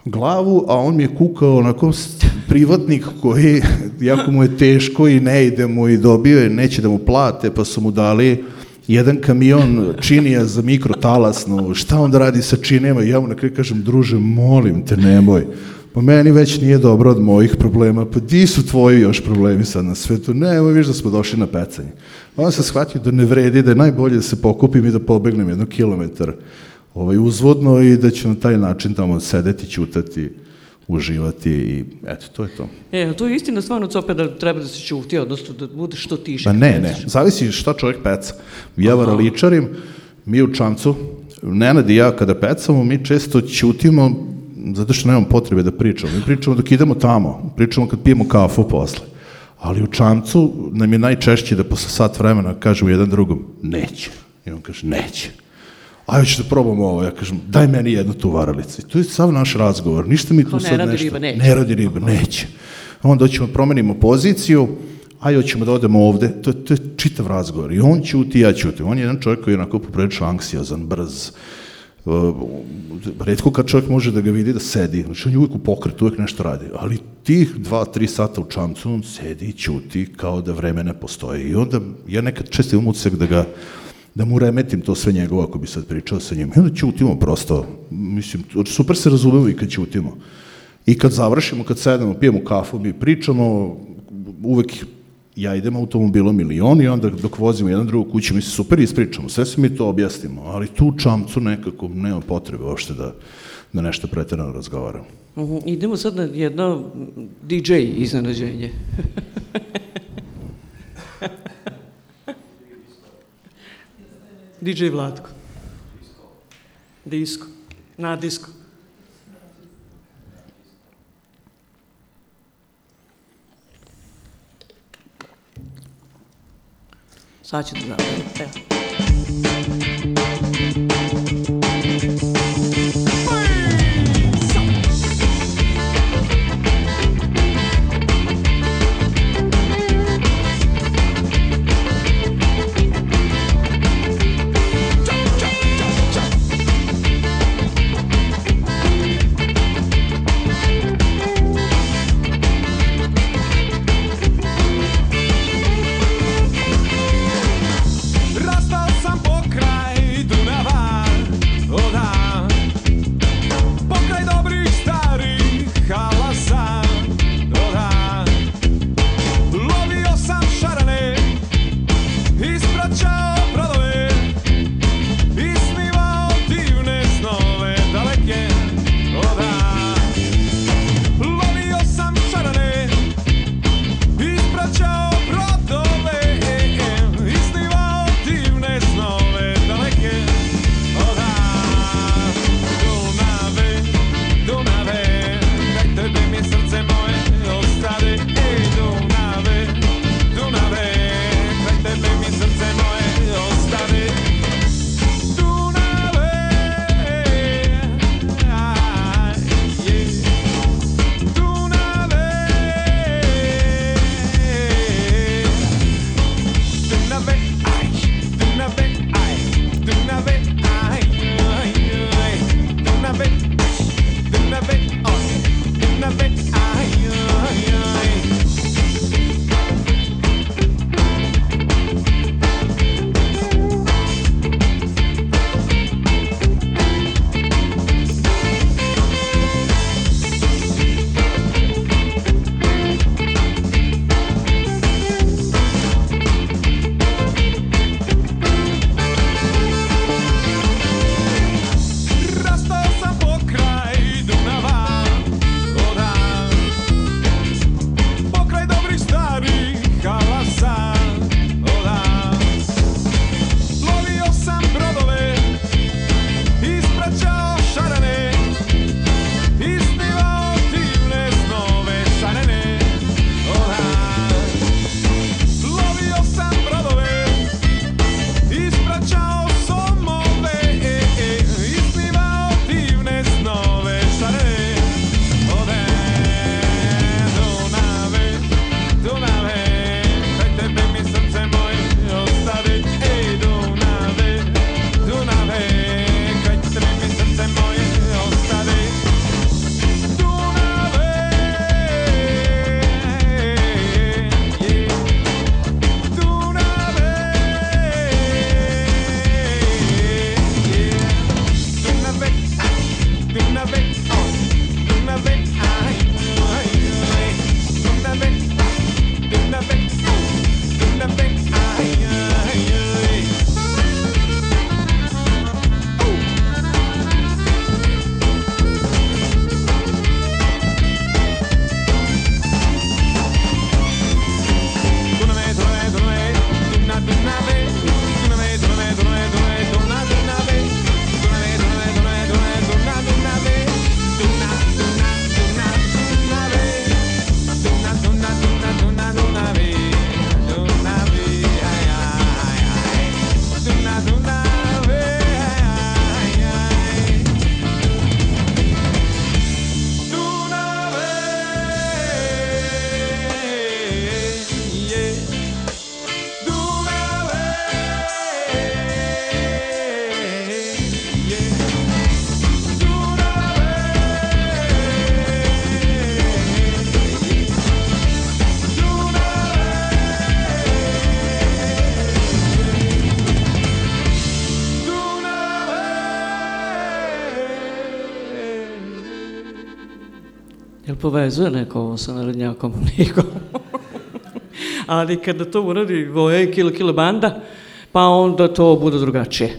glavu, a on mi je kukao onako privatnik koji, jako mu je teško i ne ide mu i dobio je, neće da mu plate, pa su mu dali jedan kamion činija za mikrotalasnu, šta on da radi sa činijama, ja mu na kraju kažem, druže, molim te, nemoj pa meni već nije dobro od mojih problema, pa di su tvoji još problemi sad na svetu? Ne, evo viš da smo došli na pecanje. Onda sam shvatio da ne vredi, da je najbolje da se pokupim i da pobegnem jedno kilometar ovaj, uzvodno i da ću na taj način tamo sedeti, ćutati, uživati i eto, to je to. E, to je istina stvarno cope da treba da se ćuti, odnosno da bude što tiše. Pa ne, ne, zavisi šta čovjek peca. Ja varaličarim, mi u čamcu Nenad i ja kada pecamo, mi često ćutimo zato što nemamo potrebe da pričamo. Mi pričamo dok idemo tamo, pričamo kad pijemo kafu posle. Ali u čamcu nam je najčešće da posle sat vremena kažemo jedan drugom, neće. I on kaže, neće. Ajde ću da probamo ovo. Ja kažem, daj meni jednu tu varalicu. I to je sav naš razgovor. Ništa mi tu Ko ne sad radi nešto... riba, neće. Ne radi riba, neće. Onda ćemo promenimo poziciju, ajde hoćemo da odemo ovde. To, to je čitav razgovor. I on ćuti, ja ćutim. On je jedan čovjek koji je onako poprilično anksiozan, brz. Uh, redko kad čovjek može da ga vidi da sedi, znači on je uvijek u pokretu, uvijek nešto radi, ali tih dva, tri sata u čamcu on sedi i ćuti kao da vreme ne postoji. I onda ja nekad često imam utisak da ga da mu remetim to sve njegovo ako bi sad pričao sa njim. I onda ćutimo prosto, mislim, super se razumemo i kad ćutimo. I kad završimo, kad sedemo, pijemo kafu, mi pričamo, uvek ja idem automobilom ili on i onda dok vozimo jedan drugu kući, mi se super ispričamo, sve se mi to objasnimo, ali tu čamcu nekako nema potrebe uopšte da, da nešto pretjerano razgovaramo. Mhm, Idemo sad na jedno DJ iznenađenje. <laughs> DJ Vlatko. Disko. Na disko. Saç düzenledim. Evet. Povezuje neko sa narodnjakom? Niko. <laughs> Ali kada to uradi Voje Kilo Kilo Banda, pa onda to bude drugačije.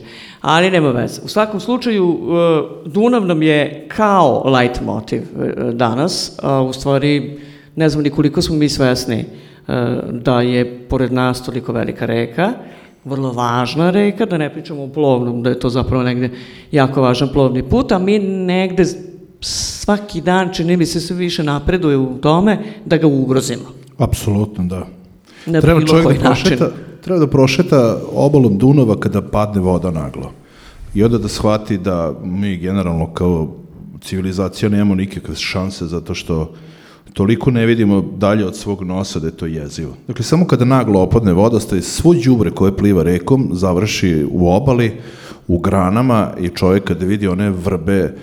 Ali nema veze. U svakom slučaju, e, Dunav nam je kao light motiv e, danas, a u stvari ne znam ni koliko smo mi svesni e, da je pored nas toliko velika reka, vrlo važna reka, da ne pričamo o plovnom, da je to zapravo negde jako važan plovni put, a mi negde svaki dan, čini mi se, sve više napreduje u tome da ga ugrozimo. Apsolutno, da. Na treba bilo koji da prošeta, način. treba da prošeta obalom Dunava kada padne voda naglo. I onda da shvati da mi generalno kao civilizacija nemamo nikakve šanse zato što toliko ne vidimo dalje od svog nosa da je to jezivo. Dakle, samo kada naglo opadne vodostaj, svo đubre koje pliva rekom završi u obali, u granama i čovjek kada vidi one vrbe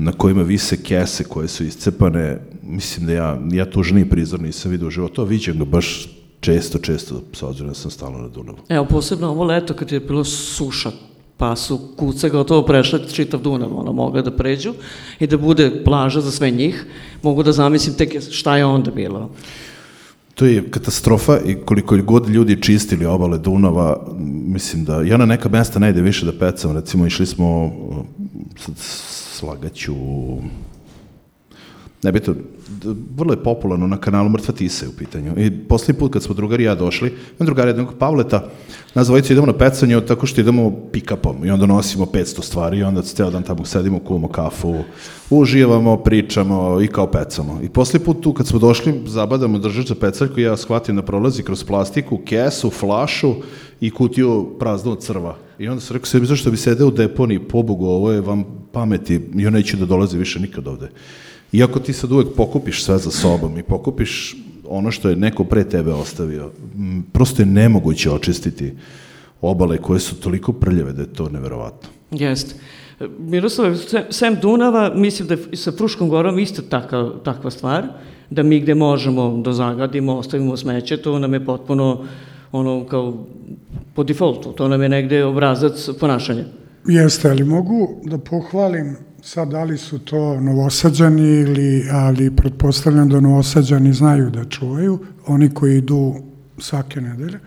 na kojima vise kese koje su iscepane, mislim da ja, ja tužniji prizor nisam vidio u životu, a viđem ga baš često, često, s obzirom da sam stalno na Dunavu. Evo, posebno ovo leto kad je bilo suša, pa su kuce gotovo prešle čitav Dunav, ono, mogle da pređu i da bude plaža za sve njih, mogu da zamislim tek šta je onda bilo. To je katastrofa i koliko god ljudi čistili obale Dunava, mislim da, ja na neka mesta ne ide više da pecam, recimo išli smo, sad slagaću, ne bi to, d- vrlo je popularno na kanalu Mrtva Tisa u pitanju. I posljednji put kad smo drugari ja došli, imam drugari jednog Pavleta, nas dvojica idemo na pecanje tako što idemo pick-upom i onda nosimo 500 stvari i onda ceo dan tamo sedimo, kuvamo kafu, uživamo, pričamo i kao pecamo. I posljednji put tu kad smo došli, zabadamo držač za pecaljku i ja shvatim da prolazi kroz plastiku, kesu, flašu i kutiju praznu od crva. I onda sam rekao sebi, zašto bi sedeo u deponiji, pobogu, ovo je vam pameti, ja neću da dolazi više nikad ovde. Iako ti sad uvek pokupiš sve za sobom i pokupiš ono što je neko pre tebe ostavio, prosto je nemoguće očistiti obale koje su toliko prljave da je to neverovatno. Jeste. Miroslav, se- sem Dunava, mislim da je sa Fruškom gorom isto taka, takva stvar, da mi gde možemo da zagadimo, ostavimo smeće, to nam je potpuno ono kao po defaultu, to nam je negde obrazac ponašanja. Jeste, ali mogu da pohvalim sad da li su to novosađani ili, ali pretpostavljam da novosađani znaju da čuvaju, oni koji idu svake nedelje.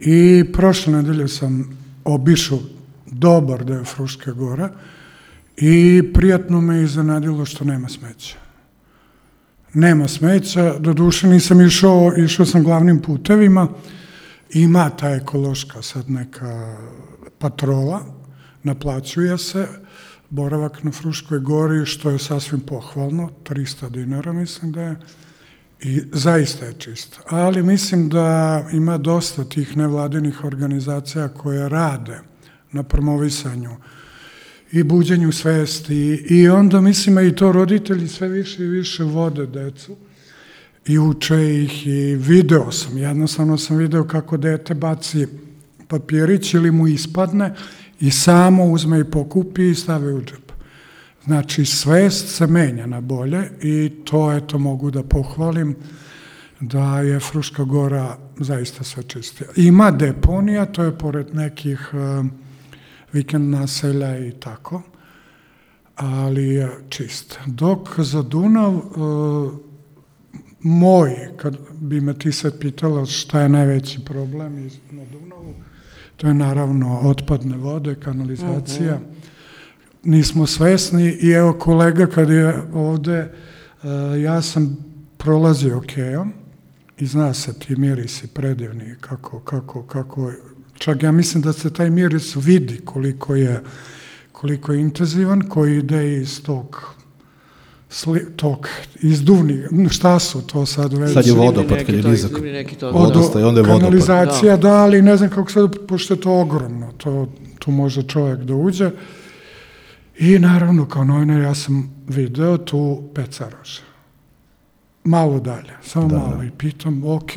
I prošle nedelje sam obišao dobar deo Fruške gore i prijatno me iznenadilo što nema smeća. Nema smeća, do duše nisam išao, išao sam glavnim putevima, ima ta ekološka sad neka patrola, naplaćuje se boravak na Fruškoj gori, što je sasvim pohvalno, 300 dinara mislim da je, i zaista je čisto. Ali mislim da ima dosta tih nevladinih organizacija koje rade na promovisanju i buđenju svesti i onda mislim i to roditelji sve više i više vode decu i uče ih i video sam, jednostavno sam video kako dete baci papirić ili mu ispadne i samo uzme i pokupi i stavi u džep. Znači, svest se menja na bolje i to, eto, mogu da pohvalim da je Fruška gora zaista sve čistija. Ima deponija, to je pored nekih uh, vikend naselja i tako, ali je čist. Dok za Dunav, uh, moj, kad bi me ti sad pitala šta je najveći problem na Dunavu, to je naravno otpadne vode, kanalizacija. Mm -hmm. Nismo svesni i evo kolega kad je ovde, uh, ja sam prolazio kejom i zna se ti mirisi predivni, kako, kako, kako, čak ja mislim da se taj miris vidi koliko je, koliko je intenzivan, koji ide iz tog sli, tog izduvni, šta su to sad već? Sad je vodopad kad je nizak. zimni neki to- Od- Vodostaj, onda je vodopad. Kanalizacija, da. ali ne znam kako sad, pošto je to ogromno, to, tu može čovjek da uđe. I naravno, kao novinar, ja sam video tu pecaroša. Malo dalje, samo Da, malo. da. I pitam, ok,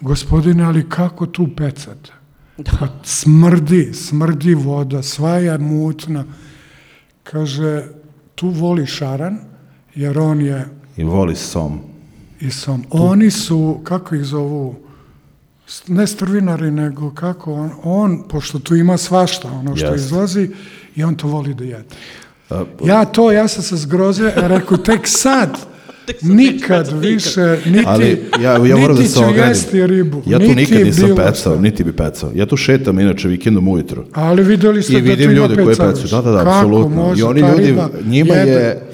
gospodine, ali kako tu pecate? Da. Pa smrdi, smrdi voda, sva je mutna. Kaže, tu voli šaran, jer on je I voli som. i sam. Oni su, kako ih zovu, ne strvinari, nego kako on, on pošto tu ima svašta, ono što Jeste. izlazi, i on to voli da jede. A, Ja to, ja sam se zgrozio, rekao, <laughs> tek sad, nikad više, niti, Ali ja, ja moram da niti se ću ogradim. jesti ribu. Ja tu niti nikad nisam pecao, šta. niti bi pecao. Ja tu šetam inače vikendom ujutro. Ali videli ste I da tu vidim ljude koji pecaju. Da, da, da, apsolutno. I oni ljudi, riba njima jebe? je,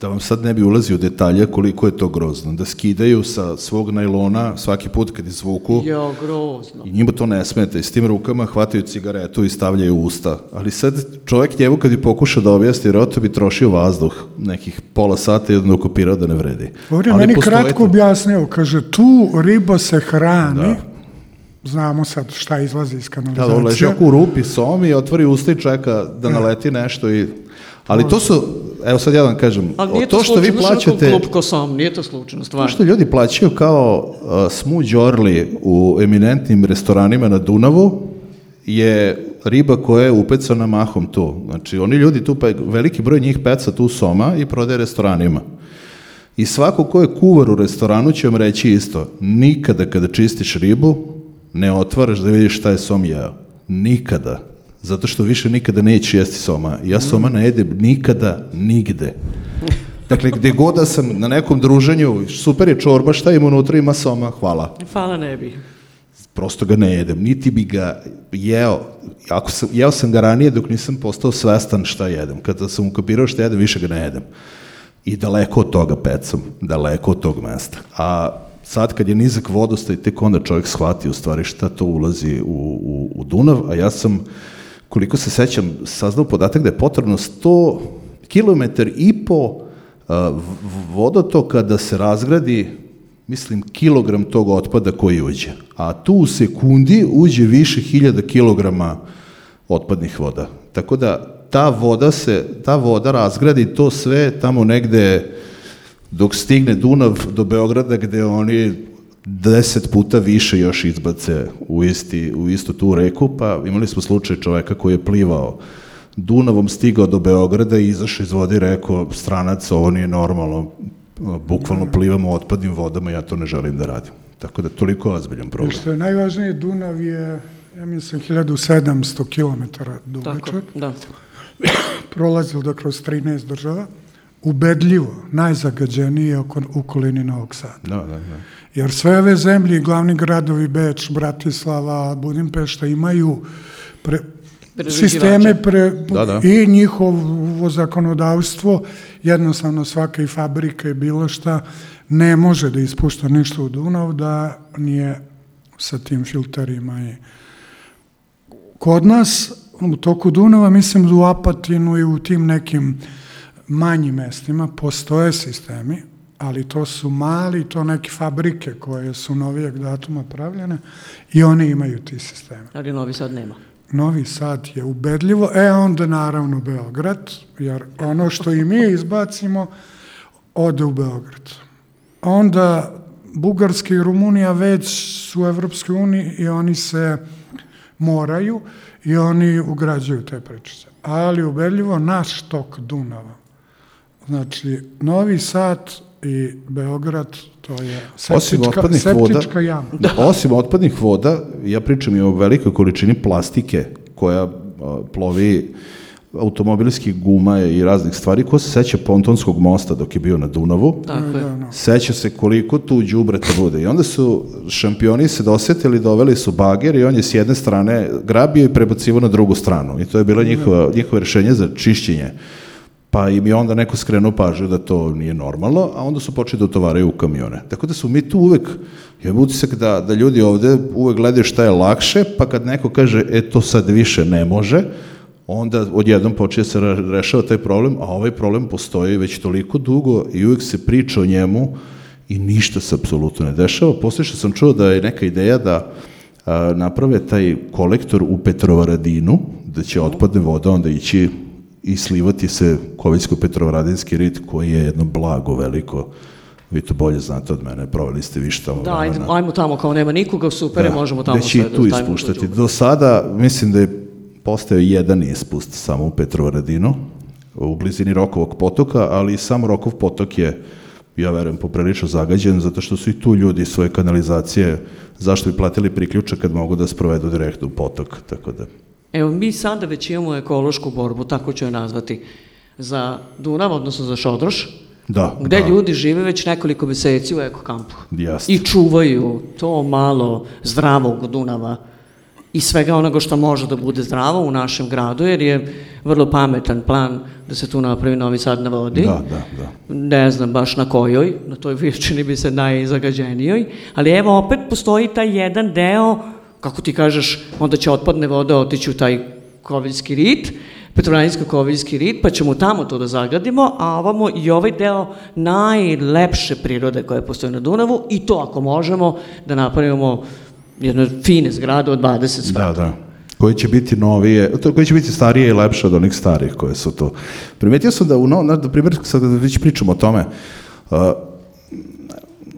da vam sad ne bi ulazio u detalje koliko je to grozno, da skidaju sa svog najlona svaki put kad izvuku Jo, grozno. i njima to ne smeta i s tim rukama hvataju cigaretu i stavljaju u usta. Ali sad čovjek njemu kad bi pokušao da objasni, vjerojatno bi trošio vazduh nekih pola sata i onda okupirao da ne vredi. Ovdje Ali meni kratko to- objasnio, kaže, tu riba se hrani, znamo sad šta izlazi iz Da, da, leži kanalizacije. oko u rupi, somi, otvori usta i čeka da naleti nešto i... Ali to su, evo sad ja vam kažem, Ali nije to što vi slučajno, plaćate, Klub ko sam, nije to slučajno, to stvarno. što ljudi plaćaju kao uh, smuđ orli u eminentnim restoranima na Dunavu je riba koja je upecana mahom tu. Znači, oni ljudi tu, pa veliki broj njih peca tu soma i prodaje restoranima. I svako ko je kuvar u restoranu će vam reći isto. Nikada kada čistiš ribu, ne otvaraš da vidiš šta je som jeo. Nikada. Zato što više nikada neće jesti soma. Ja soma ne jedem nikada, nigde. Dakle, gde god da sam na nekom druženju, super je čorba, šta ima unutra, ima soma, hvala. Hvala ne bi. Prosto ga ne jedem, niti bi ga jeo. Ako sam, jeo sam ga ranije dok nisam postao svestan šta jedem. Kada sam ukapirao šta jedem, više ga ne jedem. I daleko od toga pecam, daleko od tog mesta. A sad kad je nizak vodostaj, tek onda čovjek shvati u stvari šta to ulazi u, u, u Dunav, a ja sam, koliko se sećam, saznao podatak da je potrebno 100 km i po v- vodotoka da se razgradi mislim, kilogram tog otpada koji uđe. A tu u sekundi uđe više hiljada kilograma otpadnih voda. Tako da ta voda se, ta voda razgradi to sve tamo negde dok stigne Dunav do Beograda gde oni deset puta više još izbace u, isti, u istu tu reku, pa imali smo slučaj čoveka koji je plivao Dunavom stigao do Beograda i izašao iz vode i rekao, stranac, ovo nije normalno, bukvalno plivamo otpadnim vodama, ja to ne želim da radim. Tako da toliko ozbiljan problem. što je najvažnije, Dunav je, ja mislim, 1700 km Tako, dugačak. da. <clears throat> Prolazil da kroz 13 država. Ubedljivo, najzagađeniji oko, u okolini Novog Sada. Da, da, da. Jer sve ove zemlje, i glavni gradovi Beč, Bratislava, Budimpešta imaju pre, sisteme pre, Da, da. i njihovo zakonodavstvo, jednostavno svaka i fabrika i bilo šta ne može da ispušta ništa u Dunav da nije sa tim filterima i kod nas u toku Dunava, mislim da u Apatinu i u tim nekim manjim mestima postoje sistemi, ali to su mali, to neke fabrike koje su novijeg datuma pravljene i one imaju ti sisteme. Ali Novi Sad nema. Novi Sad je ubedljivo, e onda naravno Beograd, jer ono što i mi izbacimo ode u Beograd. Onda Bugarska i Rumunija već su u Evropskoj uniji i oni se moraju i oni ugrađuju te prečice. Ali ubedljivo naš tok Dunava. Znači, Novi Sad i Beograd, to je Osim septička, otpadnih voda, jama. Da, osim otpadnih voda, ja pričam i o velikoj količini plastike koja plovi automobilskih guma i raznih stvari. Ko se seća pontonskog mosta dok je bio na Dunavu, Tako je. seća se koliko tu đubreta bude. I onda su šampioni se dosetili, doveli su bager i on je s jedne strane grabio i prebacivo na drugu stranu. I to je bilo njihova, njihovo rešenje za čišćenje. Pa im je onda neko skrenuo pažnju da to nije normalno, a onda su počeli da utovaraju u kamione. Tako da su mi tu uvek, ja imam utisak da, da ljudi ovde uvek gledaju šta je lakše, pa kad neko kaže, e to sad više ne može, onda odjednom počne se ra- rešava taj problem, a ovaj problem postoji već toliko dugo i uvek se priča o njemu i ništa se apsolutno ne dešava. Poslije što sam čuo da je neka ideja da a, naprave taj kolektor u Petrovaradinu, da će otpadne voda onda ići i slivati se Koviljsko-Petrovaradinski rit koji je jedno blago veliko. Vi to bolje znate od mene, proveli ste više tamo. Da, ajde, ajmo tamo kao nema nikoga, super, je, možemo tamo da će i sve da tu ispuštati. Do sada mislim da je postao jedan ispust samo u Petrovaradinu, u blizini Rokovog potoka, ali sam Rokov potok je, ja verujem, poprilično zagađen, zato što su i tu ljudi svoje kanalizacije, zašto bi platili priključak kad mogu da sprovedu direktno u potok, tako da... Evo, mi sada već imamo ekološku borbu, tako ću je nazvati, za Dunav, odnosno za Šodroš, Da, Gde da. ljudi žive već nekoliko meseci u ekokampu. Jeste. I čuvaju to malo zdravog Dunava i svega onoga što može da bude zdravo u našem gradu, jer je vrlo pametan plan da se tu napravi Novi Sad na vodi. Da, da, da. Ne znam baš na kojoj, na toj čini bi se najzagađenijoj, ali evo opet postoji taj jedan deo, kako ti kažeš, onda će otpadne vode otići u taj koviljski rit, Petrovaradinsko-koviljski rit, pa ćemo tamo to da zagadimo, a ovamo i ovaj deo najlepše prirode koje postoje na Dunavu i to ako možemo da napravimo jedne fine zgrade od 20 sprata. Da, da. Koji će biti novije, to koji će biti starije i lepše od onih starih koje su to. Primetio sam da u, no, na, primjer, sad već pričamo o tome, uh,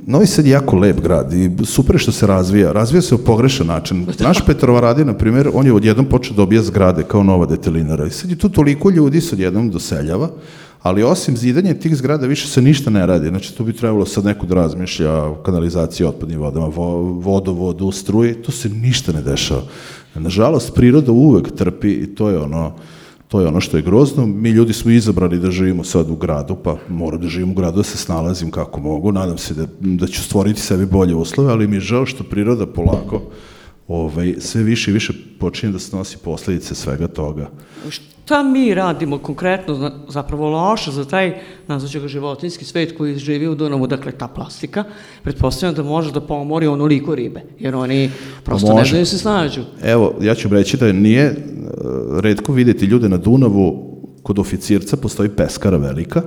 Novi Sad je jako lep grad i super što se razvija. Razvija se u pogrešan način. <laughs> Naš Petrovaradin, na primjer, on je odjednom počeo da obija zgrade kao nova detelinara. I sad je tu toliko ljudi se odjednom doseljava, ali osim zidanja tih zgrada više se ništa ne radi. Znači, tu bi trebalo sad neko da razmišlja o kanalizaciji otpadnim vodama, vo, vodovodu, struji, to se ništa ne dešava. Nažalost, priroda uvek trpi i to je ono, To je ono što je grozno. Mi ljudi smo izabrali da živimo sad u gradu, pa moram da živim u gradu, da se snalazim kako mogu. Nadam se da, da ću stvoriti sebi bolje uslove, ali mi je žao što priroda polako ovaj, sve više i više počinje da snosi posledice svega toga. Šta mi radimo konkretno, zapravo loše za taj, nazvaću ga životinski svet koji živi u Dunavu, dakle ta plastika, pretpostavljam da može da pomori onoliko ribe, jer oni prosto ne Može. znaju da se snađu. Evo, ja ću reći da nije e, redko videti ljude na Dunavu, kod oficirca postoji peskara velika,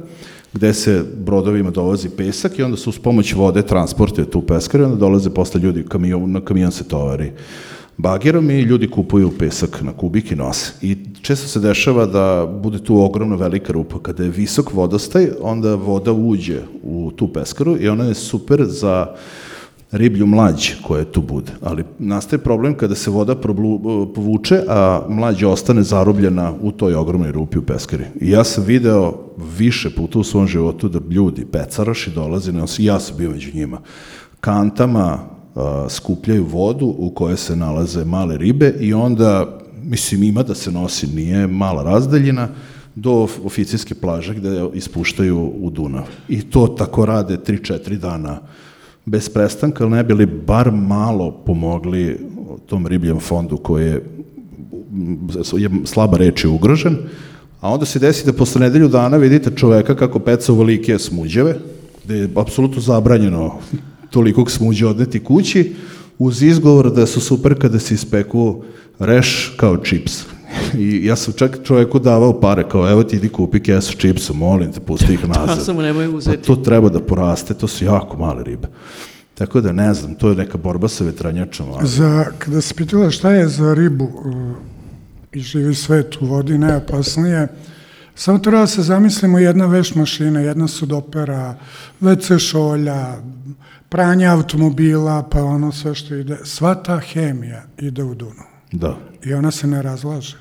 gde se brodovima dovozi pesak i onda se uz pomoć vode transportuje tu peskaru i onda dolaze posle ljudi, kamion, na kamion se tovari bagerom i ljudi kupuju pesak na kubik i nose. I često se dešava da bude tu ogromna velika rupa. Kada je visok vodostaj, onda voda uđe u tu peskaru i ona je super za riblju mlađ koja tu bude. Ali nastaje problem kada se voda problu, povuče, a mlađ ostane zarobljena u toj ogromnoj rupi u peskari. I ja sam video više puta u svom životu da ljudi, pecaraši dolaze, na- ja sam bio među njima, kantama a, skupljaju vodu u kojoj se nalaze male ribe i onda, mislim, ima da se nosi, nije mala razdaljina, do of- oficirske plaže gde ispuštaju u Dunav. I to tako rade 3-4 dana bez prestanka, ali ne bili bar malo pomogli tom ribljem fondu koji je, je slaba reč je ugrožen, a onda se desi da posle nedelju dana vidite čoveka kako peca ovolike smuđeve, gde je apsolutno zabranjeno tolikog smuđa odneti kući, uz izgovor da su super kada se ispeku reš kao čips. I ja sam čak čoveku davao pare, kao evo ti idi kupi kesu čipsa, molim te, pusti ih <laughs> nazad. Da, samo nemoj Pa uzeti. to treba da poraste, to su jako male ribe. Tako da ne znam, to je neka borba sa vetranjačama. ali- Za, kada se pitala šta je za ribu uh, i živi svet u vodi najopasnije, samo treba da se zamislimo jedna veš mašina, jedna sudopera, WC šolja, pranje automobila, pa ono sve što ide. Sva ta hemija ide u Dunav Da. i ona se ne razlaže.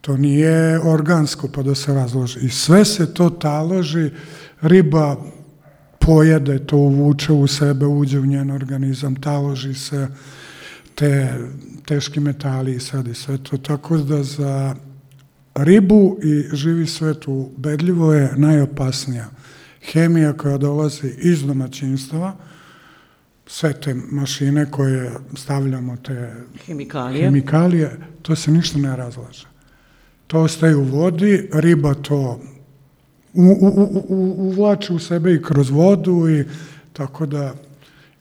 To nije organsko pa da se razloži. I sve se to taloži, riba pojede, to uvuče u sebe, uđe u njen organizam, taloži se te teški metali i sad i sve to. Tako da za ribu i živi svet ubedljivo je najopasnija hemija koja dolazi iz domaćinstava, sve te mašine koje stavljamo, te Hemikalije. hemikalije, to se ništa ne razlaže. To ostaje u vodi, riba to u, u, u, u, uvlači u sebe i kroz vodu i tako da,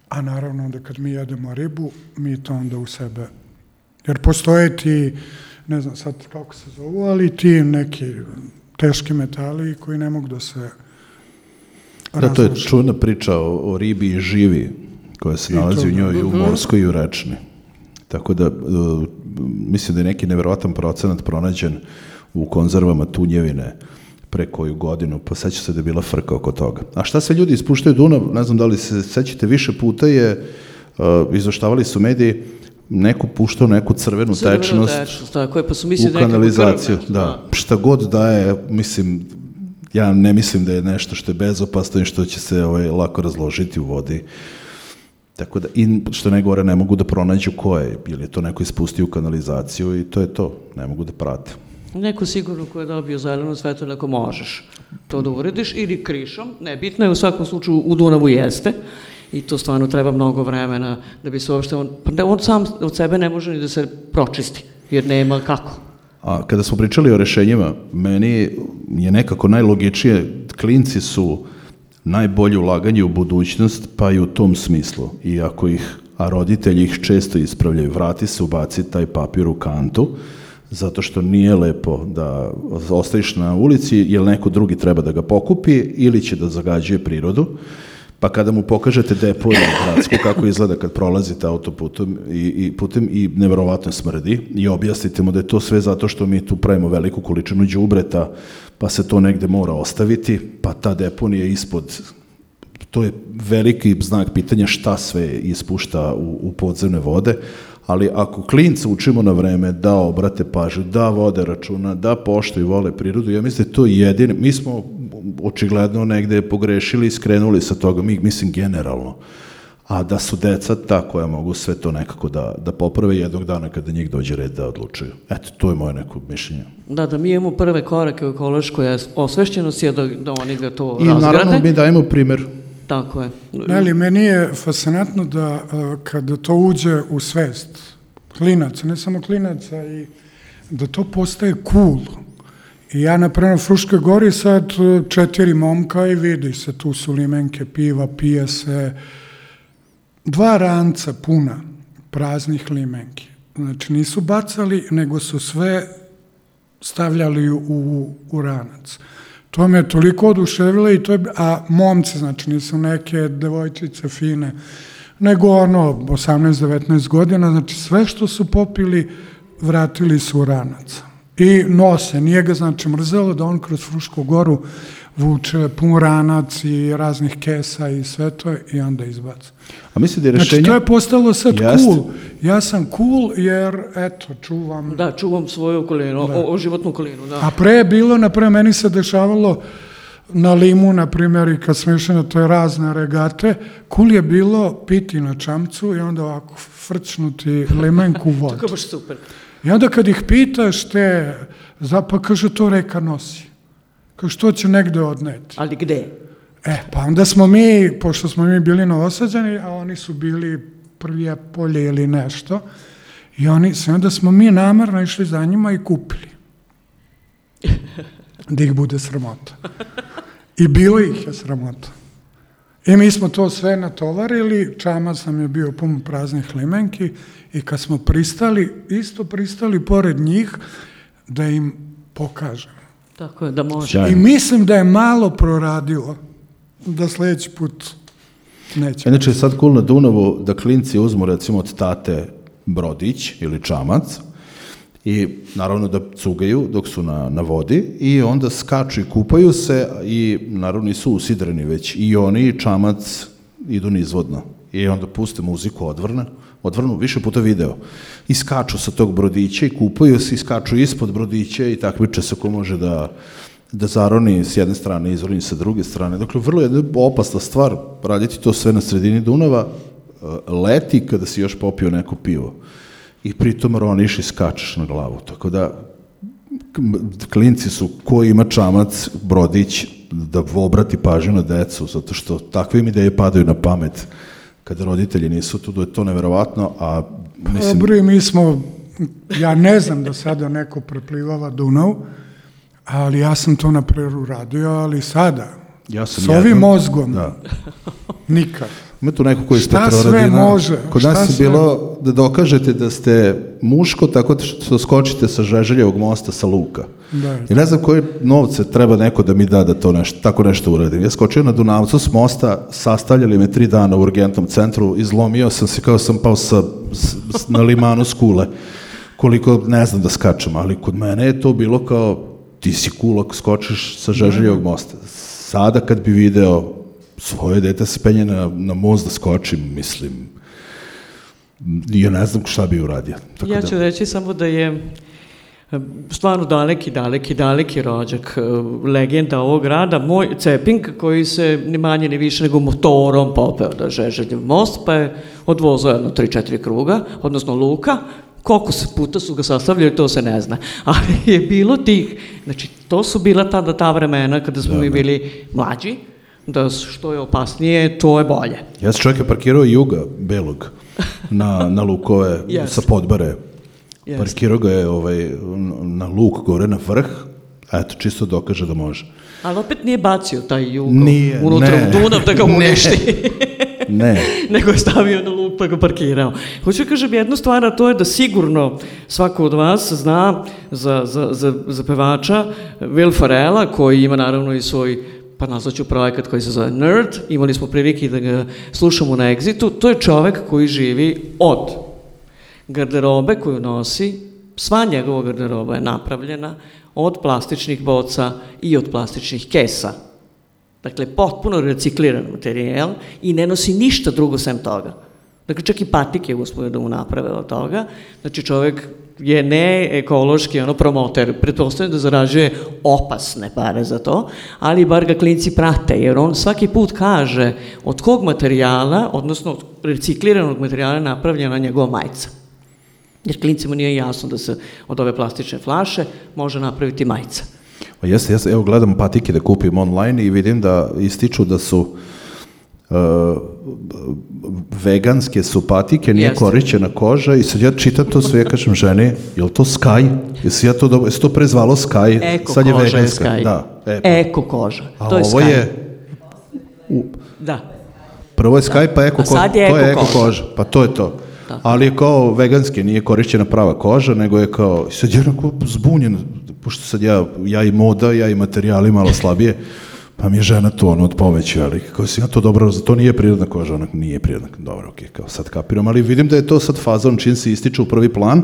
a naravno da kad mi jedemo ribu, mi to onda u sebe, jer postoje ti, ne znam sad kako se zovu, ali ti neki teški metali koji ne mogu da se Da, to je čudna priča o, o ribi i živi koja se nalazi u njoj i u Mhm. morskoj i u rečni. Tako da, uh, mislim da je neki neverovatan procenat pronađen u konzervama tunjevine pre koju godinu, pa seća se da je bila frka oko toga. A šta se ljudi ispuštaju Dunav, ne znam da li se sećate, više puta je, uh, izveštavali su mediji, neko puštao neku crvenu, Crvenu tečnost, tečnost, tako je, pa su u mislili da je kanalizaciju. krv, Da. Šta god daje, mislim, ja ne mislim da je nešto što je bezopasno i što će se ovaj, lako razložiti u vodi. Tako da, i što ne govore, ne mogu da pronađu ko je, ili je to neko ispustio u kanalizaciju i to je to, ne mogu da prate. Neko sigurno ko je dobio zeleno svetlo, ako možeš to da urediš, ili krišom, nebitno je, u svakom slučaju u Dunavu jeste, i to stvarno treba mnogo vremena da bi se uopšte on, pa da on sam od sebe ne može ni da se pročisti, jer nema kako. A kada smo pričali o rešenjima, meni je nekako najlogičije, klinci su najbolje ulaganje u budućnost, pa i u tom smislu. I ako ih, a roditelji ih često ispravljaju, vrati se, ubaci taj papir u kantu, zato što nije lepo da ostaviš na ulici, jer neko drugi treba da ga pokupi ili će da zagađuje prirodu. Pa kada mu pokažete depo ili gradsku, kako izgleda kad prolazite autoputom i, i putem i neverovatno smrdi i objasnite mu da je to sve zato što mi tu pravimo veliku količinu đubreta, pa se to negde mora ostaviti, pa ta deponija ispod to je veliki znak pitanja šta sve ispušta u, u podzemne vode, ali ako klinca učimo na vreme da obrate pažnju, da vode računa, da poštuju i vole prirodu, ja mislim da je to jedino, mi smo očigledno negde pogrešili i skrenuli sa toga, mi mislim generalno, a da su deca ta koja mogu sve to nekako da, da poprave jednog dana kada njih dođe red da odlučuju. Eto, to je moje neko mišljenje. Da, da mi imamo prve korake u ekološkoj osvešćenosti, a da, da oni ga to I razgrade. naravno mi dajemo primer Tako je. Ali meni je fascinantno da a, kada to uđe u svest klinaca, ne samo klinaca, i da to postaje cool. I ja, na u Fruškoj gori sad e, četiri momka i vidi se, tu su limenke piva, pije se, dva ranca puna praznih limenki. Znači, nisu bacali, nego su sve stavljali u, u ranac. To me je toliko oduševilo i to je, a momci, znači nisu neke devojčice fine, nego ono, 18-19 godina, znači sve što su popili, vratili su u ranac. I nose, nije ga znači mrzelo da on kroz Frušku goru vuče pun ranac i raznih kesa i sve to i onda izbaca. A mislim da je Znači rešenje... to je postalo sad Jeste. cool. Ja sam cool jer, eto, čuvam Da, čuvam svoju okolinu, o, o životnu okolinu, da. A pre je bilo, naprimjer, meni se dešavalo na limu, na primjer, i kad smo išli na toj razne regate, kul je bilo piti na čamcu i onda ovako frčnuti limenku <laughs> To vodu. je baš super. I onda kad ih pitaš te, pa kaže to reka nosi. Kaže, što će negde odneti? Ali gde? E, pa onda smo mi, pošto smo mi bili novosađani, a oni su bili prvije polje ili nešto, i oni, sve onda smo mi namerno išli za njima i kupili. <laughs> Da ih bude sramota. I bilo ih je sramota. I mi smo to sve natovarili, čamac nam je bio pun praznih limenki i kad smo pristali, isto pristali pored njih, da im pokažemo. Tako je, da može. I mislim da je malo proradilo da sledeći put neće. Inače sad cool na Dunavu da klinci uzmu recimo od tate brodić ili čamac i naravno da cugaju dok su na, na vodi i onda skaču i kupaju se i naravno nisu usidreni već. I oni i čamac idu nizvodno. I onda puste muziku odvrne odvrnu više puta video. I skaču sa tog brodića i kupaju se i skaču ispod brodića i takmiče se ko može da da zaroni s jedne strane i izroni sa druge strane. Dakle, vrlo je opasna stvar raditi to sve na sredini Dunava, e, leti kada si još popio neko pivo i pritom roniš i skačeš na glavu. Tako da, klinci su ko ima čamac, brodić, da obrati pažnju na decu, zato što takve im ideje padaju na pamet kada roditelji nisu tu, da je to neverovatno, a mislim, Dobro, mi smo, ja ne znam da sada neko preplivava Dunav, ali ja sam to na preru radio, ali sada, ja sam s ovim jednom- mozgom, Da. nikad. Ima tu neko koji je Šta sve može? Kod nas je sve? bilo da dokažete da ste muško tako što skočite sa Žeželjevog mosta sa luka. Da. I ne znam koje novce treba neko da mi da da to nešto, tako nešto uradim. Ja skočio na Dunavcu s mosta, sastavljali me tri dana u urgentnom centru, izlomio sam se kao sam pao sa, s, s- na limanu skule. Koliko ne znam da skačem, ali kod mene je to bilo kao ti si ako skočiš sa Žeželjevog mosta. Sada kad bi video svoje dete se penje na, na most da skočim, mislim, ja ne znam šta bi uradio. Tako Ja da, ću reći samo da je e, stvarno daleki, daleki, daleki rođak e, legenda ovog grada, moj Ceping koji se ni manje ni više nego motorom popeo da Žeželjev most, pa je odvozao jedno 3-4 kruga, odnosno luka, Koliko se puta su ga sastavljali, to se ne zna. <laughs> Ali je bilo tih, znači to su bila tada ta vremena kada smo mi bili mlađi, da što je opasnije, to je bolje. Ja sam čovjek je parkirao juga belog na, na lukove <laughs> Jeste. sa podbare. Jeste. Parkirao ga je ovaj, na luk gore na vrh, eto, čisto dokaže da može. Ali opet nije bacio taj jugo Nije, unutra ne. u Dunav da ga <laughs> Ne. uništi. <laughs> Ne, nego je stavio na luk pa ga parkirao. Hoću da kažem jednu stvar, a to je da sigurno svako od vas zna za, za, za, za pevača Will Farrella, koji ima naravno i svoj pa nazvaću projekat koji se zove Nerd, imali smo prilike da ga slušamo na Exitu, to je čovek koji živi od garderobe koju nosi, sva njegova garderoba je napravljena od plastičnih boca i od plastičnih kesa. Dakle, potpuno recikliran materijal i ne nosi ništa drugo sem toga. Dakle, čak i patike uspio da mu naprave od toga. Znači, čovek je ne ekološki ono promoter, pretpostavljam da zarađuje opasne pare za to, ali bar ga klinci prate, jer on svaki put kaže od kog materijala, odnosno od recikliranog materijala je napravljena njegova majica. Jer klincima nije jasno da se od ove plastične flaše može napraviti majica. Pa jeste, jeste, evo gledam patike da kupim online i vidim da ističu da su uh, veganske su patike, nije Jeste. korišćena koža i sad ja čitam to sve, ja kažem ženi, je li to Sky? Jesi ja to dobro, jesi to prezvalo Sky? Eko sad je koža je veganska. Sky. Da, e, Eko koža. A to je ovo Sky. je, Da. prvo je Sky pa eko koža. je to je eko eko koža. koža, pa to je to. Da. Ali je kao veganski, nije korišćena prava koža, nego je kao, sad je onako zbunjen, pošto sad ja, ja i moda, ja i materijali malo slabije, pa mi je žena tu ono od poveći, ali kao si ja to dobro, to nije prirodna koža, onak nije prirodna, dobro, okej, kao sad kapiram, ali vidim da je to sad fazon čim se ističe u prvi plan,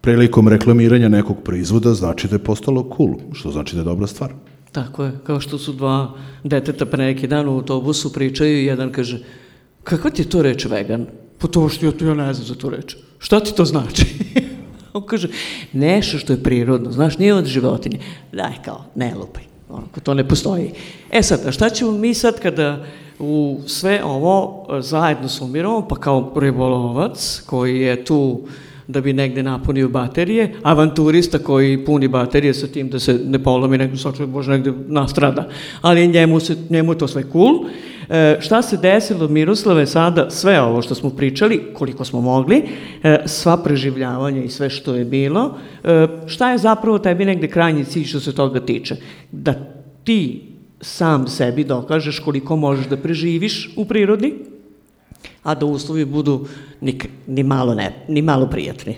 prilikom reklamiranja nekog proizvoda, znači da je postalo cool, što znači da je dobra stvar. Tako je, kao što su dva deteta pre neki dan u autobusu pričaju i jedan kaže, kakva ti je to reč vegan? Pa to što ja, to ja ne znam za tu reč. Šta ti to znači? <laughs> On kaže, nešto što je prirodno, znaš, nije od životinje. Daj, kao, ne lupaj, ono, to ne postoji. E sad, a šta ćemo mi sad kada u sve ovo e, zajedno sumiramo, pa kao ribolovac koji je tu da bi negde napunio baterije, avanturista koji puni baterije sa tim da se ne polomi, nego svakako može negde nastrada, ali njemu, se, njemu je to sve cool. E, šta se desilo, Miroslave, sada sve ovo što smo pričali, koliko smo mogli, e, sva preživljavanja i sve što je bilo, e, šta je zapravo tebi negde krajnji cilj što se toga tiče? Da ti sam sebi dokažeš koliko možeš da preživiš u prirodi, a da uslovi budu ni, ni, malo, ne, ni malo prijatni.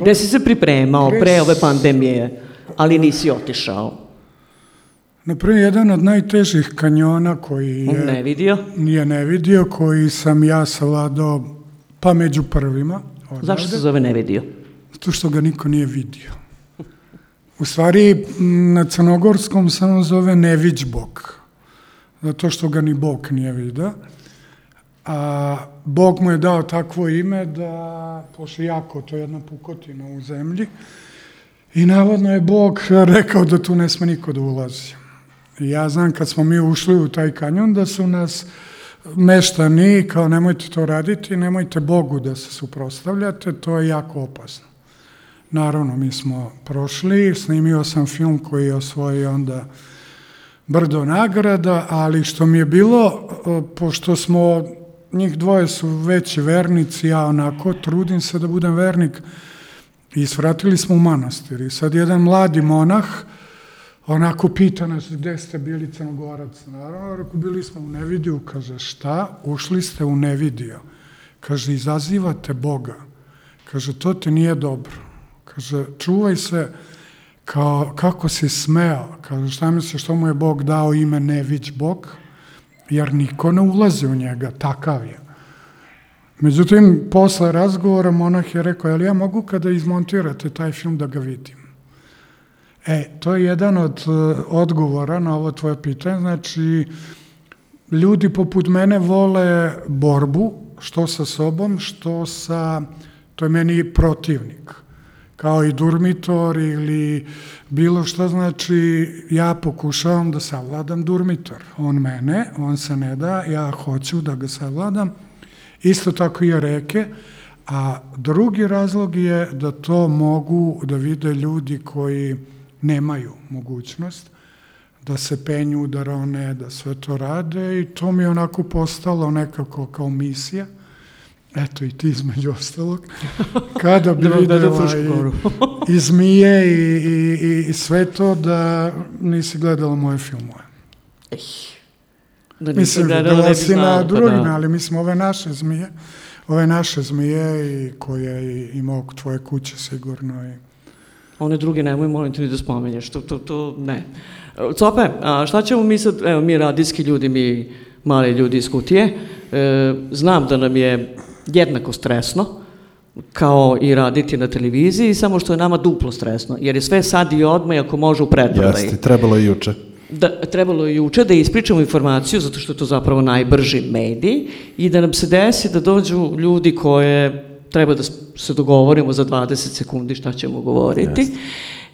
Gde si se pripremao Pre pre ove pandemije, ali nisi otišao? Napravio jedan od najtežih kanjona koji je, Ne vidio? nije ne vidio, koji sam ja savladao pa među prvima. odavde. Zašto se zove ne vidio? Zato što ga niko nije vidio. U stvari, na crnogorskom se on zove Nević Bog. Zato što ga ni Bog nije vidio. A Bog mu je dao takvo ime da, pošto jako, to je jedna pukotina u zemlji, i navodno je Bog rekao da tu ne sme niko da ulazi. Ja znam kad smo mi ušli u taj kanjon da su nas meštani kao nemojte to raditi, nemojte Bogu da se suprostavljate, to je jako opasno. Naravno, mi smo prošli, snimio sam film koji je osvojio onda brdo nagrada, ali što mi je bilo, e, pošto smo, njih dvoje su veći vernici, ja onako trudim se da budem vernik, i svratili smo u manastir. I sad jedan mladi monah, onako pita nas gde ste bili crnogorac. Naravno, rekao, bili smo u Nevidiju, kaže, šta? Ušli ste u Nevidiju. Kaže, izazivate Boga. Kaže, to ti nije dobro. Kaže, čuvaj se kao, kako si smeo. Kaže, šta misliš, što mu je Bog dao ime Nević Bog? Jer niko ne ulazi u njega, takav je. Međutim, posle razgovora monah je rekao, jel ja mogu kada izmontirate taj film da ga vidim? E, to je jedan od e, odgovora na ovo tvoje pitanje. Znači, ljudi poput mene vole borbu, što sa sobom, što sa, to je meni protivnik. Kao i durmitor ili bilo što, znači ja pokušavam da savladam durmitor. On mene, on se ne da, ja hoću da ga savladam. Isto tako i reke, A drugi razlog je da to mogu da vide ljudi koji nemaju mogućnost da se penju, da rone, da sve to rade i to mi je onako postalo nekako kao misija. Eto i ti između ostalog. <laughs> Kada bi Da goru. i, <laughs> i zmije i, i, i, sve to da nisi gledala moje filmove. Da nisi Mislim, gledala, ne gledala bi si znala, na pa drugim, da. ali mislim ove naše zmije, ove naše zmije i koje i, i mog tvoje kuće sigurno i One druge nemoj molim te ni da spomenješ, to, to, to ne. Cope, a šta ćemo mi sad, evo mi radijski ljudi, mi mali ljudi iz kutije, e, znam da nam je jednako stresno, kao i raditi na televiziji, samo što je nama duplo stresno, jer je sve sad i odmah, ako može u predprodaji. Jeste, trebalo je juče. Da, trebalo je juče da ispričamo informaciju, zato što je to zapravo najbrži medij, i da nam se desi da dođu ljudi koje treba da se dogovorimo za 20 sekundi šta ćemo govoriti.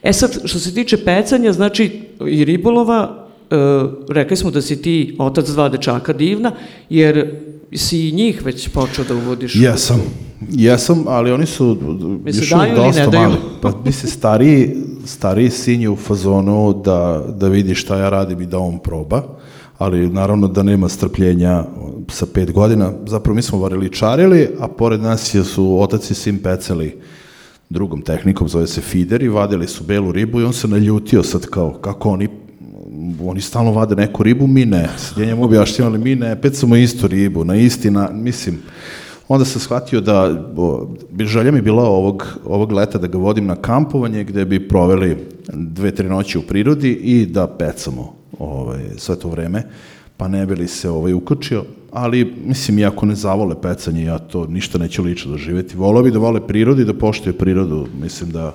E sad, što se tiče pecanja, znači i ribolova, e, rekli smo da si ti otac dva dečaka divna, jer si i njih već počeo da uvodiš. Jesam. Jesam, ali oni su Misle, još uvijek dosta daju? mali. Pa misli, stariji, stariji sin je u fazonu da, da vidi šta ja radim i da on proba, ali naravno da nema strpljenja sa pet godina. Zapravo mi smo variličarili, a pored nas je su otac i sin pecali drugom tehnikom, zove se feeder i vadili su belu ribu i on se naljutio sad kao kako oni oni stalno vade neku ribu, mi ne. Ja njemu objašnjavam, ali mi ne, pecamo istu ribu, na isti, na, mislim, onda sam shvatio da bi želja mi bila ovog, ovog leta da ga vodim na kampovanje gde bi proveli dve, tri noći u prirodi i da pecamo ovaj, sve to vreme, pa ne bi li se ovaj, ukočio, ali mislim, iako ne zavole pecanje, ja to ništa neću lično doživeti. Volao bi da vole prirodu da poštuje prirodu, mislim da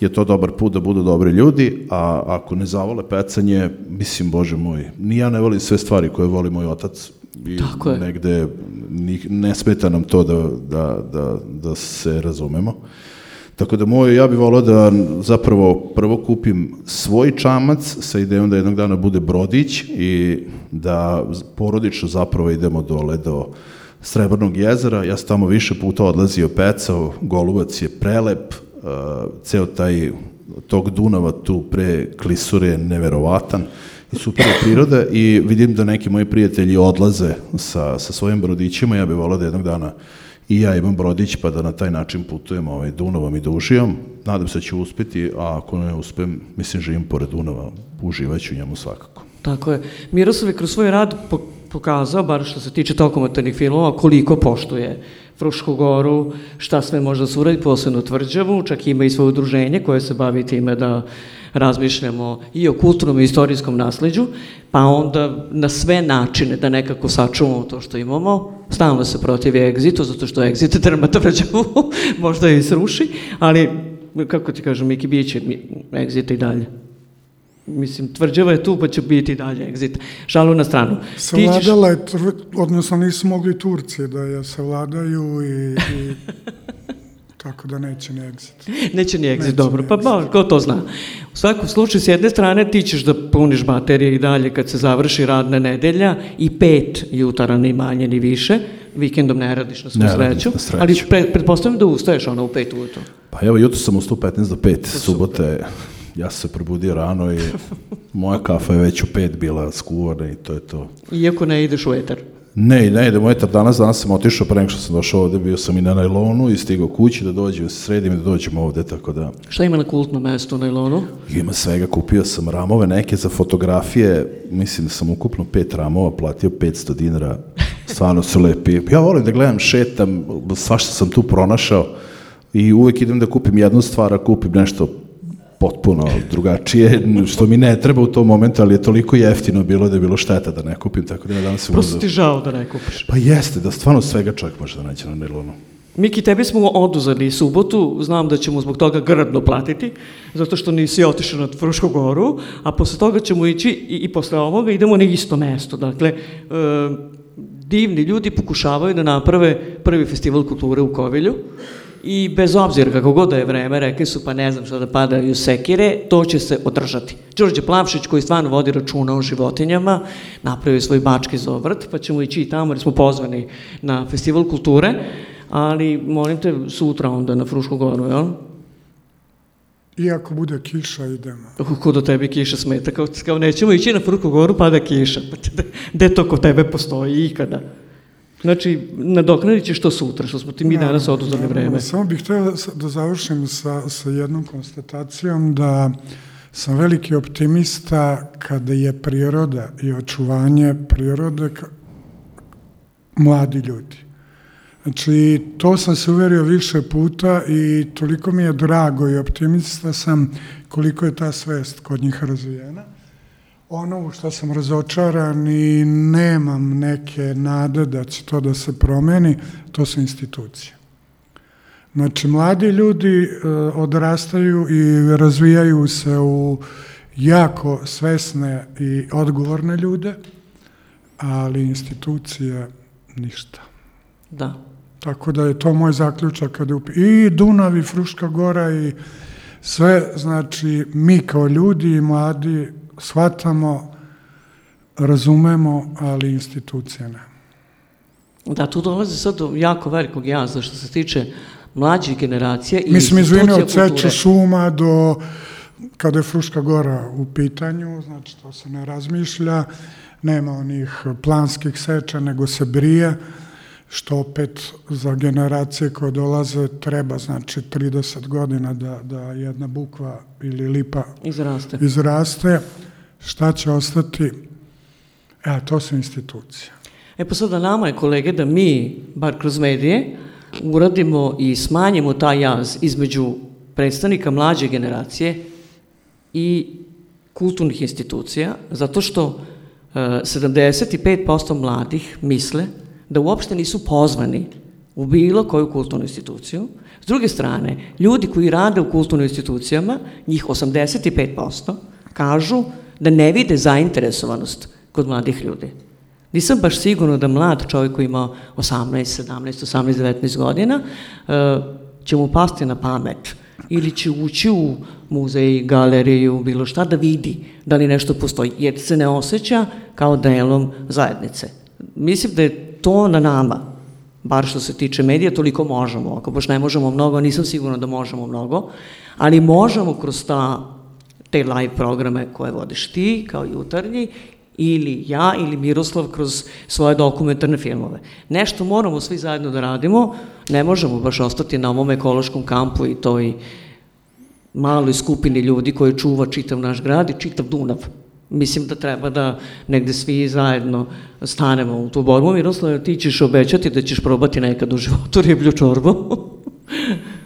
je to dobar put da budu dobri ljudi, a ako ne zavole pecanje, mislim, bože moj, ni ja ne volim sve stvari koje voli moj otac i Tako je. negde ni, ne smeta nam to da, da, da, da se razumemo. Tako da moj, ja bih volao da zapravo prvo kupim svoj čamac sa idejom da jednog dana bude brodić i da porodično zapravo idemo dole do Srebrnog jezera. Ja sam tamo više puta odlazio pecao, Golubac je prelep, ceo taj tog Dunava tu pre Klisure je neverovatan i super priroda i vidim da neki moji prijatelji odlaze sa, sa svojim brodićima, ja bih volao da jednog dana i ja imam brodić pa da na taj način putujem ovaj, Dunavom i da uživam. Nadam se da ću uspeti, a ako ne uspem, mislim živim pored Dunava, uživaću njemu svakako. Tako je. Miroslav je kroz svoj rad po- pokazao, bar što se tiče dokumentarnih filmova, koliko poštuje Frušku goru, šta sve može da se uradi, posebno tvrđavu, čak ima i svoje udruženje koje se bavi time da razmišljamo i o kulturnom i istorijskom nasleđu, pa onda na sve načine da nekako sačuvamo to što imamo, stalno se protivi egzitu, zato što egzit drma tvrđavu, <laughs> možda i sruši, ali kako ti kažem, Miki, bit će egzita i dalje. Mislim, tvrđava je tu, pa će biti dalje exit. Šalu na stranu. Ti ćeš- Savladala je, tr- odnosno nisu mogli Turci da je savladaju i, i <laughs> tako da neće ni exit. Neće ni exit, Neće dobro, ni pa ba, ko to zna. U svakom slučaju, s jedne strane, ti ćeš da puniš baterije i dalje kad se završi radna nedelja i pet jutara, ni manje ni više. Vikendom ne radiš na svu Ne sreću, na sreću. ali pre, pretpostavljam da ustaješ ono u pet ujutru. Pa evo, jutro sam u 115 do 5, subote, ja sam se probudio rano i moja kafa je već u 5 bila skuvana i to je to. Iako ne ideš u etar. Ne, ne idemo etar danas, danas sam otišao pre nego što sam došao ovde, bio sam i na najlonu i stigao kući da dođem, da sredim i da dođem ovde, tako da Šta ima na kultnom mestu na Ilonu? ima svega, kupio sam ramove neke za fotografije, mislim da sam ukupno pet ramova, platio 500 dinara, stvarno su lepi. Ja volim da gledam, šetam, svašta sam tu pronašao i uvek idem da kupim jednu stvar, a kupim nešto potpuno drugačije, što mi ne treba u tom momentu, ali je toliko jeftino bilo da je bilo šteta da ne kupim, tako da ja danas Prosto ti žao da ne kupiš. Pa jeste, da stvarno svega čovjek može da nađe na nailonu. Miki, tebi smo oduzeli subotu, znam da ćemo zbog toga grdno platiti, zato što nisi otišao na Frušku goru, a posle toga ćemo ići i, i posle ovoga idemo na isto mesto. Dakle, e, divni ljudi pokušavaju da naprave prvi festival kulture u Kovilju i bez obzira kako god da je vreme, rekli su pa ne znam šta da padaju sekire, to će se održati. Đorđe Plavšić koji stvarno vodi računa o životinjama, napravio svoj bački zovrt, pa ćemo ići i tamo jer smo pozvani na festival kulture, ali molim te sutra onda na Frušku goru, jel? Iako bude kiša, idemo. Ko do tebe kiša smeta, kao, kao nećemo ići na Frušku goru, pada kiša. Pa gde to kod tebe postoji ikada? Znači, nadoknadit ćeš to sutra, što smo ti mi danas oduzeli vreme. Samo bih htio sa- da završim sa, sa jednom konstatacijom da sam veliki optimista kada je priroda i očuvanje prirode mladi ljudi. Znači, to sam se uverio više puta i toliko mi je drago i optimista sam koliko je ta svest kod njih razvijena. Ono u što sam razočaran i nemam neke nade da će to da se promeni, to su institucije. Znači, mladi ljudi e, odrastaju i razvijaju se u jako svesne i odgovorne ljude, ali institucije ništa. Da. Tako da je to moj zaključak kada je u pi- i Dunav i Fruška gora i sve, znači mi kao ljudi i mladi shvatamo, razumemo, ali institucije ne. Da, tu dolazi sad do jako velikog jaza što se tiče mlađih generacija i Mislim, izvini, od kulture. šuma do kada je Fruška gora u pitanju, znači to se ne razmišlja, nema onih planskih seča, nego se brije, što opet za generacije koje dolaze treba, znači 30 godina da, da jedna bukva ili lipa Izraste. izraste, šta će ostati? E, to su institucije. E pa sada nama je kolege da mi, bar kroz medije, uradimo i smanjimo taj jaz između predstavnika mlađe generacije i kulturnih institucija, zato što e, 75% mladih misle da uopšte nisu pozvani u bilo koju kulturnu instituciju. S druge strane, ljudi koji rade u kulturnim institucijama, njih 85%, kažu da ne vide zainteresovanost kod mladih ljudi. Nisam baš sigurno da mlad čovjek koji ima 18, 17, 18, 19 godina e, će mu pasti na pamet ili će ući u muzej, galeriju, bilo šta da vidi da li nešto postoji, jer se ne osjeća kao delom zajednice. Mislim da je to na nama, bar što se tiče medija, toliko možemo. Ako baš ne možemo mnogo, nisam sigurna da možemo mnogo, ali možemo kroz ta, te live programe koje vodiš ti, kao jutarnji, ili ja, ili Miroslav kroz svoje dokumentarne filmove. Nešto moramo svi zajedno da radimo, ne možemo baš ostati na ovom ekološkom kampu i toj maloj skupini ljudi koji čuva čitav naš grad i čitav Dunav. Mislim da treba da negde svi zajedno stanemo u tu borbu. Miroslav, ti ćeš obećati da ćeš probati nekad u životu riblju čorbu. <laughs>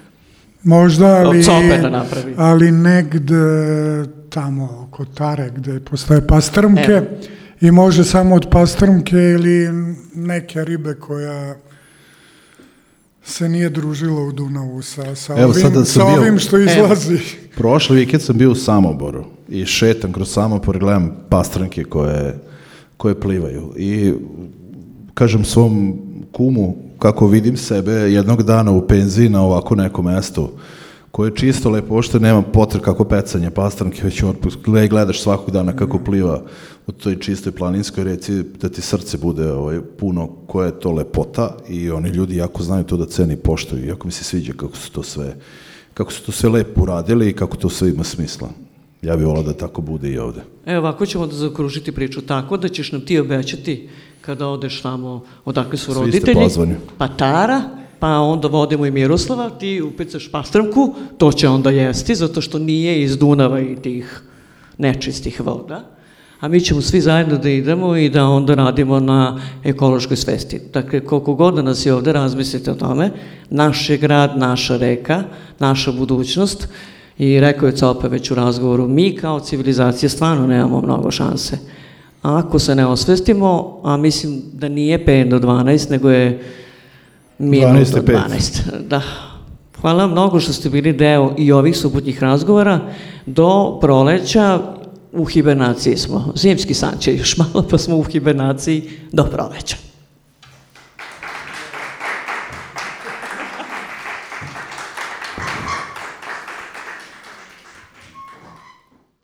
Možda, ali, da ali negde tamo oko Tare gde postoje pastrmke Evo. i može samo od pastrmke ili neke ribe koja se nije družila u Dunavu sa, sa, Evo, ovim, sa bio- ovim što izlazi. Prošli vikend sam bio u Samoboru i šetam kroz Samobor i gledam pastranke koje, koje plivaju. I kažem svom kumu kako vidim sebe jednog dana u penziji na ovako nekom mestu koje je čisto lepo, što nema potrebe kako pecanje pastranke, već otpust, gledaj, gledaš svakog dana kako pliva u toj čistoj planinskoj reci, da ti srce bude ovaj, puno koja je to lepota i oni ljudi jako znaju to da ceni poštuju, jako mi se sviđa kako su to sve kako su to sve lepo uradili i kako to sve ima smisla. Ja bih volao da tako bude i ovde. Evo, ovako ćemo da zakružiti priču tako da ćeš nam ti obećati kada odeš tamo odakle su Svi ste roditelji. pozvani. Pa Tara, pa onda vodimo i Miroslava, ti upecaš pastramku, to će onda jesti, zato što nije iz Dunava i tih nečistih voda. A mi ćemo svi zajedno da idemo i da onda radimo na ekološkoj svesti. Dakle, koliko god da nas je ovde, razmislite o tome. Naš je grad, naša reka, naša budućnost. I rekao je Cope već u razgovoru, mi kao civilizacija stvarno nemamo mnogo šanse. A ako se ne osvestimo, a mislim da nije 5 do 12, nego je minut 12 do je pet. 12. Da. Hvala mnogo što ste bili deo i ovih subotnjih razgovora. Do proleća u hibernaciji smo. Zimski san će još malo, pa smo u hibernaciji do proleća.